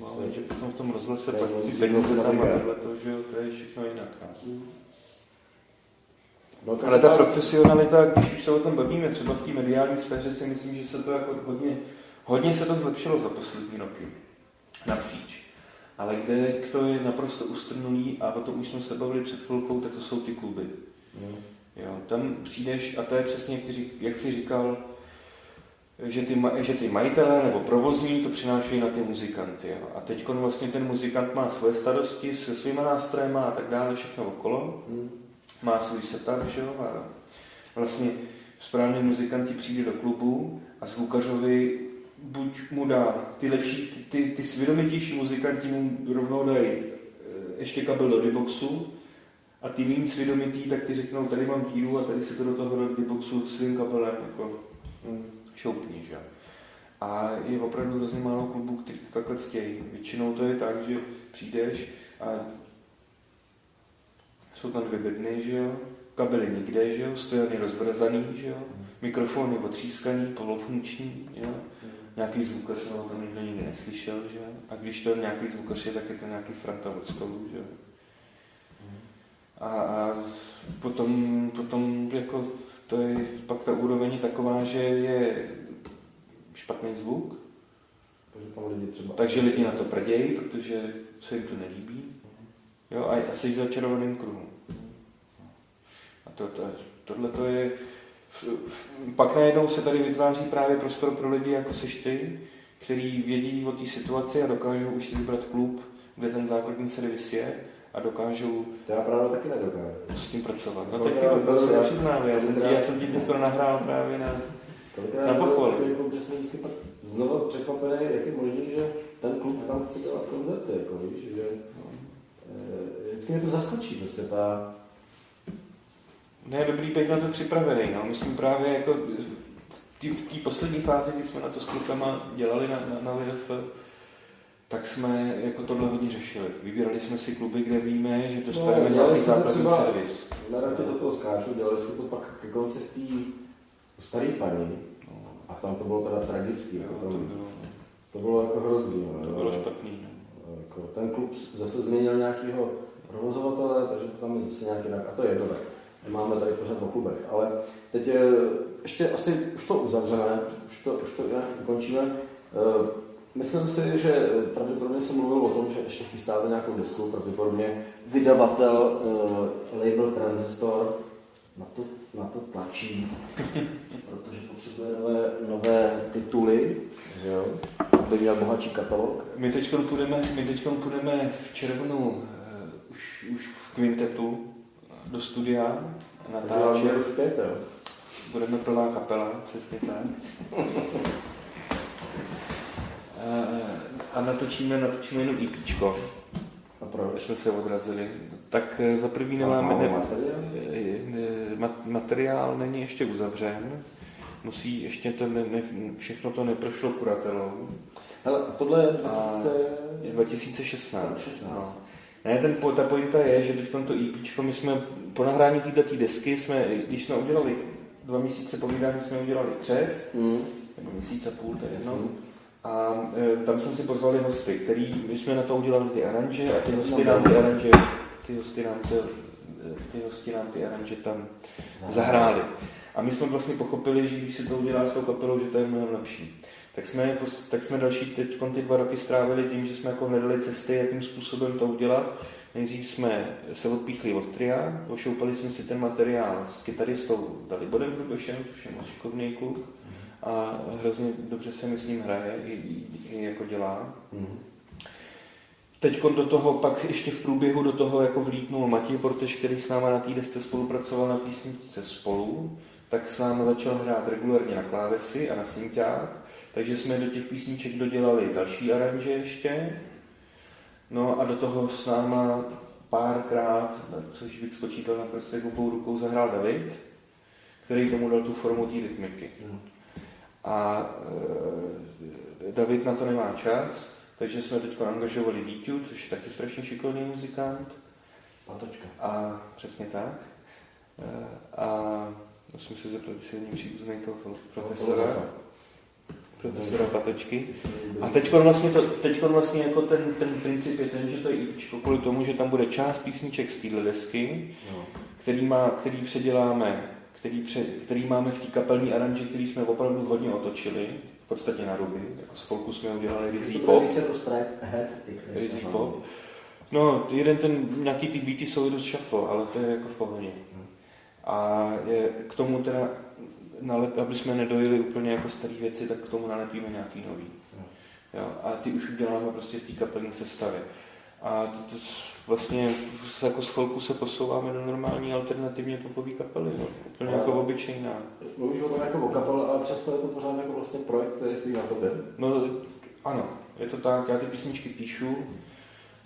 No, ale že potom v tom rozhlase pak ty peníze tam a to, že to je všechno jinak. No, ale ta profesionalita, když už se o tom bavíme, třeba v té mediální sféře si myslím, že se to jako hodně, hodně se to zlepšilo za poslední roky. Napříč. Ale kde to je naprosto ustrnulý a o tom už jsme se bavili před chvilkou, tak to jsou ty kluby. Mm. Jo, tam přijdeš a to je přesně, jak jsi říkal, že ty, že ty majitelé nebo provozní to přinášejí na ty muzikanty. Jo. A teď vlastně ten muzikant má své starosti se svýma nástrojema a tak dále, všechno okolo. Hmm. Má svůj setup, že jo. A vlastně správný muzikant ti přijde do klubu a zvukařovi buď mu dá ty lepší, ty, ty svědomitější muzikanti mu rovnou dají eh, ještě kabel do D-boxu a ty méně svědomitý, tak ti řeknou, tady mám díru a tady si to do toho do D-boxu svým kabelem. Jako, hmm šoupni, že? A je opravdu hrozně málo klubů, který takhle chtějí. Většinou to je tak, že přijdeš a jsou tam dvě bedny, že jo? kabely nikde, že jo? stojany rozvrzaný, že jo? mikrofony otřískaný, polofunkční, jo? nějaký zvukař, no, to nikdo nikdy neslyšel, že jo? a když to nějaký zvukař je, tak je to nějaký franta od stolu, že jo? A, a potom, potom jako to je pak ta úroveň taková, že je špatný zvuk. Takže tam lidi třeba... Takže lidi na to prdějí, protože se jim to nelíbí. Jo, a, a jsi začarovaným kruhu. A to, to, tohle to je... Pak najednou se tady vytváří právě prostor pro lidi, jako seš ty, který vědí o té situaci a dokážou už si vybrat klub, kde ten základní servis je a dokážou... To já právě taky nedokážu. S tím pracovat. No tak to se nepřiznám, já jsem ti, já jsem ti teď nahrál právě na, na pochvalu. Že jsem vždycky pak znovu překvapený, jak je možné, že ten klub tam chce dělat koncerty, jako víš, že... eh, vždycky mě to zaskočí, prostě ta... Ne, dobrý být na to připravený, no. My jsme právě jako v té poslední fázi, kdy jsme na to s klukama dělali na, na, na VF, tak jsme jako tohle hodně řešili. Vybírali jsme si kluby, kde víme, že dostaneme no, nějaký základní servis. Na rakě do toho skáču, dělali jsme to pak ke konci v té staré paní. No. A tam to bylo teda tragický. Jako tam, to, bylo, to bylo jako hrozný. No, to bylo špatný. No. Jako, ten klub zase změnil nějakého provozovatele, takže to tam je zase nějaký jinak. A to je dobré. Máme tady pořád o klubech. Ale teď je, ještě asi už to uzavřeme, už to, už to nějak ukončíme. Eh, myslím si, že pravděpodobně jsem mluvil o tom, že ještě chystáte nějakou disku, pravděpodobně vydavatel uh, label Transistor na to, na to tlačí, [LAUGHS] protože potřebuje nové, nové tituly, jo, aby měl bohatší katalog. My teď půjdeme, my teď půjdeme v červnu uh, už, už v kvintetu do studia natáčet. už pět, jo. Budeme plná kapela, přesně tak. [LAUGHS] a natočíme, natočíme jenom IPčko. A proč? jsme se odrazili. Tak eh, za první nemáme... Ne, materiál? Ne, materiál není ještě uzavřen. Musí ještě to ne, ne, všechno to neprošlo kuratelou. Hele, tohle je 2000... 2016. 2016. No. Ne, ten, ta pointa je, že teď to EP, my jsme po nahrání této desky, jsme, když jsme udělali dva měsíce povídání, jsme udělali křest, mm. nebo měsíc a půl, to je jedno. A e, tam jsme si pozvali hosty, který, my jsme na to udělali ty aranže a ty hosty nám ty aranže, ty hosty nám ty, ty hosty nám ty aranže tam zahráli. A my jsme vlastně pochopili, že když si to udělá s tou kapelou, že to je mnohem lepší. Tak jsme, tak jsme další teď ty dva roky strávili tím, že jsme jako hledali cesty, jakým způsobem to udělat. Nejdřív jsme se odpíchli od tria, ošoupali jsme si ten materiál s kytaristou Dalibodem Hrubošem, což je moc šikovný kluk a hrozně dobře se mi s ním hraje i, i, jako dělá. Mm. Teď do toho pak ještě v průběhu do toho jako vlítnul Matěj Porteš, který s náma na té desce spolupracoval na písničce spolu, tak s náma začal hrát regulárně na klávesi a na synťák, takže jsme do těch písniček dodělali další aranže ještě, no a do toho s náma párkrát, což bych spočítal na prstech obou rukou, zahrál David, který tomu dal tu formu té rytmiky. Mm. A e, David na to nemá čas, takže jsme teď angažovali Vítu, což je taky strašně šikovný muzikant. Patočka. A přesně tak. E, a musím se zeptat, jestli není příbuzný toho profesora. Profesora Patočky. A teď vlastně, to, teďkon vlastně jako ten, ten princip je ten, že to je IPčko kvůli tomu, že tam bude část písniček z téhle desky, no. který, má, který předěláme který, pře, který máme v té kapelní aranži, který jsme opravdu hodně otočili, v podstatě na ruby. Jako z folku jsme udělali rizí pop. Rizí pop. No, jeden ten, nějaký ty beaty jsou dost shuffle, ale to je jako v pohodě. A je, k tomu teda, nalep, aby jsme nedojili úplně jako staré věci, tak k tomu nalepíme nějaký nový. Jo, a ty už uděláme prostě v té kapelní sestavě. A to, to vlastně jako z se posouváme do normální alternativně popové kapely, no. úplně jako obyčejná. Mluvíš o tom jako o kapel, ale přesto je to pořád jako vlastně projekt, který stojí na tobě. No ano, je to tak, já ty písničky píšu.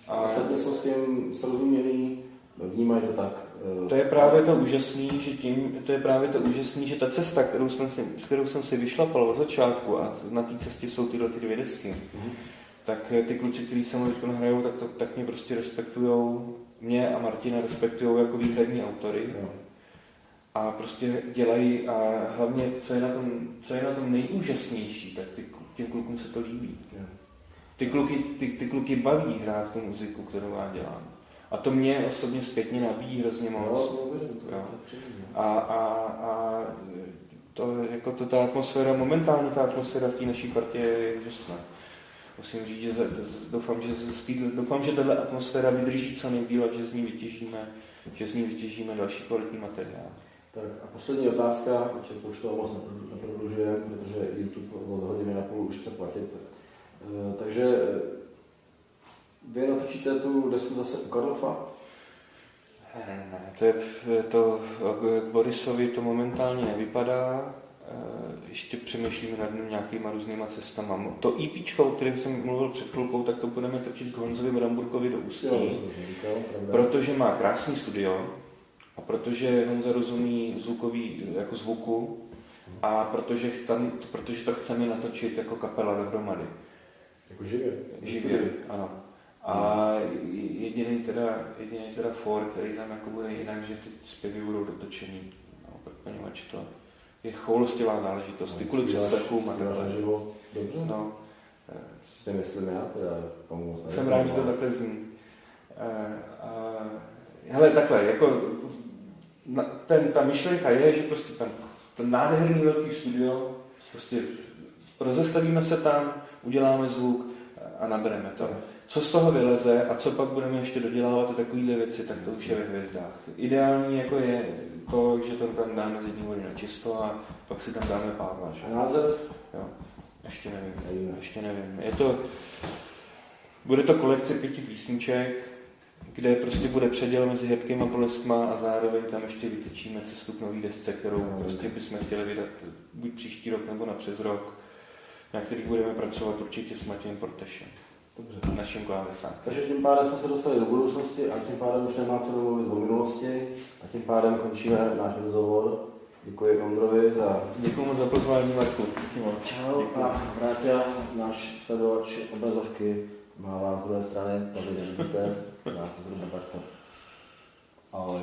A ostatně jsou s tím srozuměný, vnímají to tak. Eh, to je právě to úžasný, že tím, to je právě to úžasný, že ta cesta, kterou, jsme si, kterou jsem si vyšlapal od začátku a na té cestě jsou tyhle ty dvě desky, mm-hmm tak ty kluci, kteří se mnou teď hrajou, tak, to, tak mě prostě respektují, mě a Martina respektují jako výhradní autory. Jo. A prostě dělají, a hlavně, co je na tom, co je na tom nejúžasnější, tak ty, těm klukům se to líbí. Jo. Ty kluky, ty, ty kluky baví hrát tu muziku, kterou já dělám. A to mě osobně zpětně nabíjí hrozně moc. Jo, jo. A, a, a to, jako to, ta atmosféra, momentálně ta atmosféra v té naší partě je úžasná musím říct, že doufám, že, doufám, že tato atmosféra vydrží co nejdíl a že z ní vytěžíme, že z ní vytěžíme další kvalitní materiál. Tak a poslední otázka, protože to už to moc neprodlužuje, protože YouTube od hodiny na půl už chce platit. Eh, takže eh, vy natočíte tu desku zase u Karlofa? Ne, ne, to je to, k Borisovi to momentálně nevypadá. Ještě přemýšlíme nad nějakýma různýma cestama. To EP, o kterém jsem mluvil před chvilkou, tak to budeme točit k Honzovi Bramburkovi do Ústí, jo, protože má krásný studio a protože Honza rozumí zvukový, jako zvuku a protože, tam, protože to chceme natočit jako kapela dohromady. Jako živě? Živě, ano. A jediný teda, jediný teda for, který tam jako bude jinak, že ty zpěvy budou dotočený, no, poněvadž to je choulostivá záležitost, ty kvůli představkům a tak Dobře. No, si myslím já, teda komu Jsem rád, že to takhle zní. hele, takhle, jako ten, ta myšlenka je, že prostě ten, ten nádherný velký studio, prostě rozestavíme se tam, uděláme zvuk a nabereme to. Co z toho vyleze a co pak budeme ještě dodělávat takovéhle věci, tak to už je ve hvězdách. Ideální jako je to, že to tam dáme z jedné vody na čisto a pak si tam dáme Pavla. Že? A název? Jo. Ještě nevím, nevím, ještě nevím. Je to, bude to kolekce pěti písniček, kde prostě bude předěl mezi hebkýma bolestma a zároveň tam ještě vytečíme cestu k nový desce, kterou no, prostě bychom chtěli vydat buď příští rok nebo na přes rok, na kterých budeme pracovat určitě s Matějem Portešem. Dobře. Naším klávesem. Takže tím pádem jsme se dostali do budoucnosti a tím pádem už nemá co domluvit o minulosti a tím pádem končíme náš rozhovor. Děkuji Ondrovi za... Děkuji moc za pozvání, Marku. Čau a Vráťa, náš sledovač obrazovky, má vás z druhé strany, tady nevidíte, má to zhruba takto. Ahoj.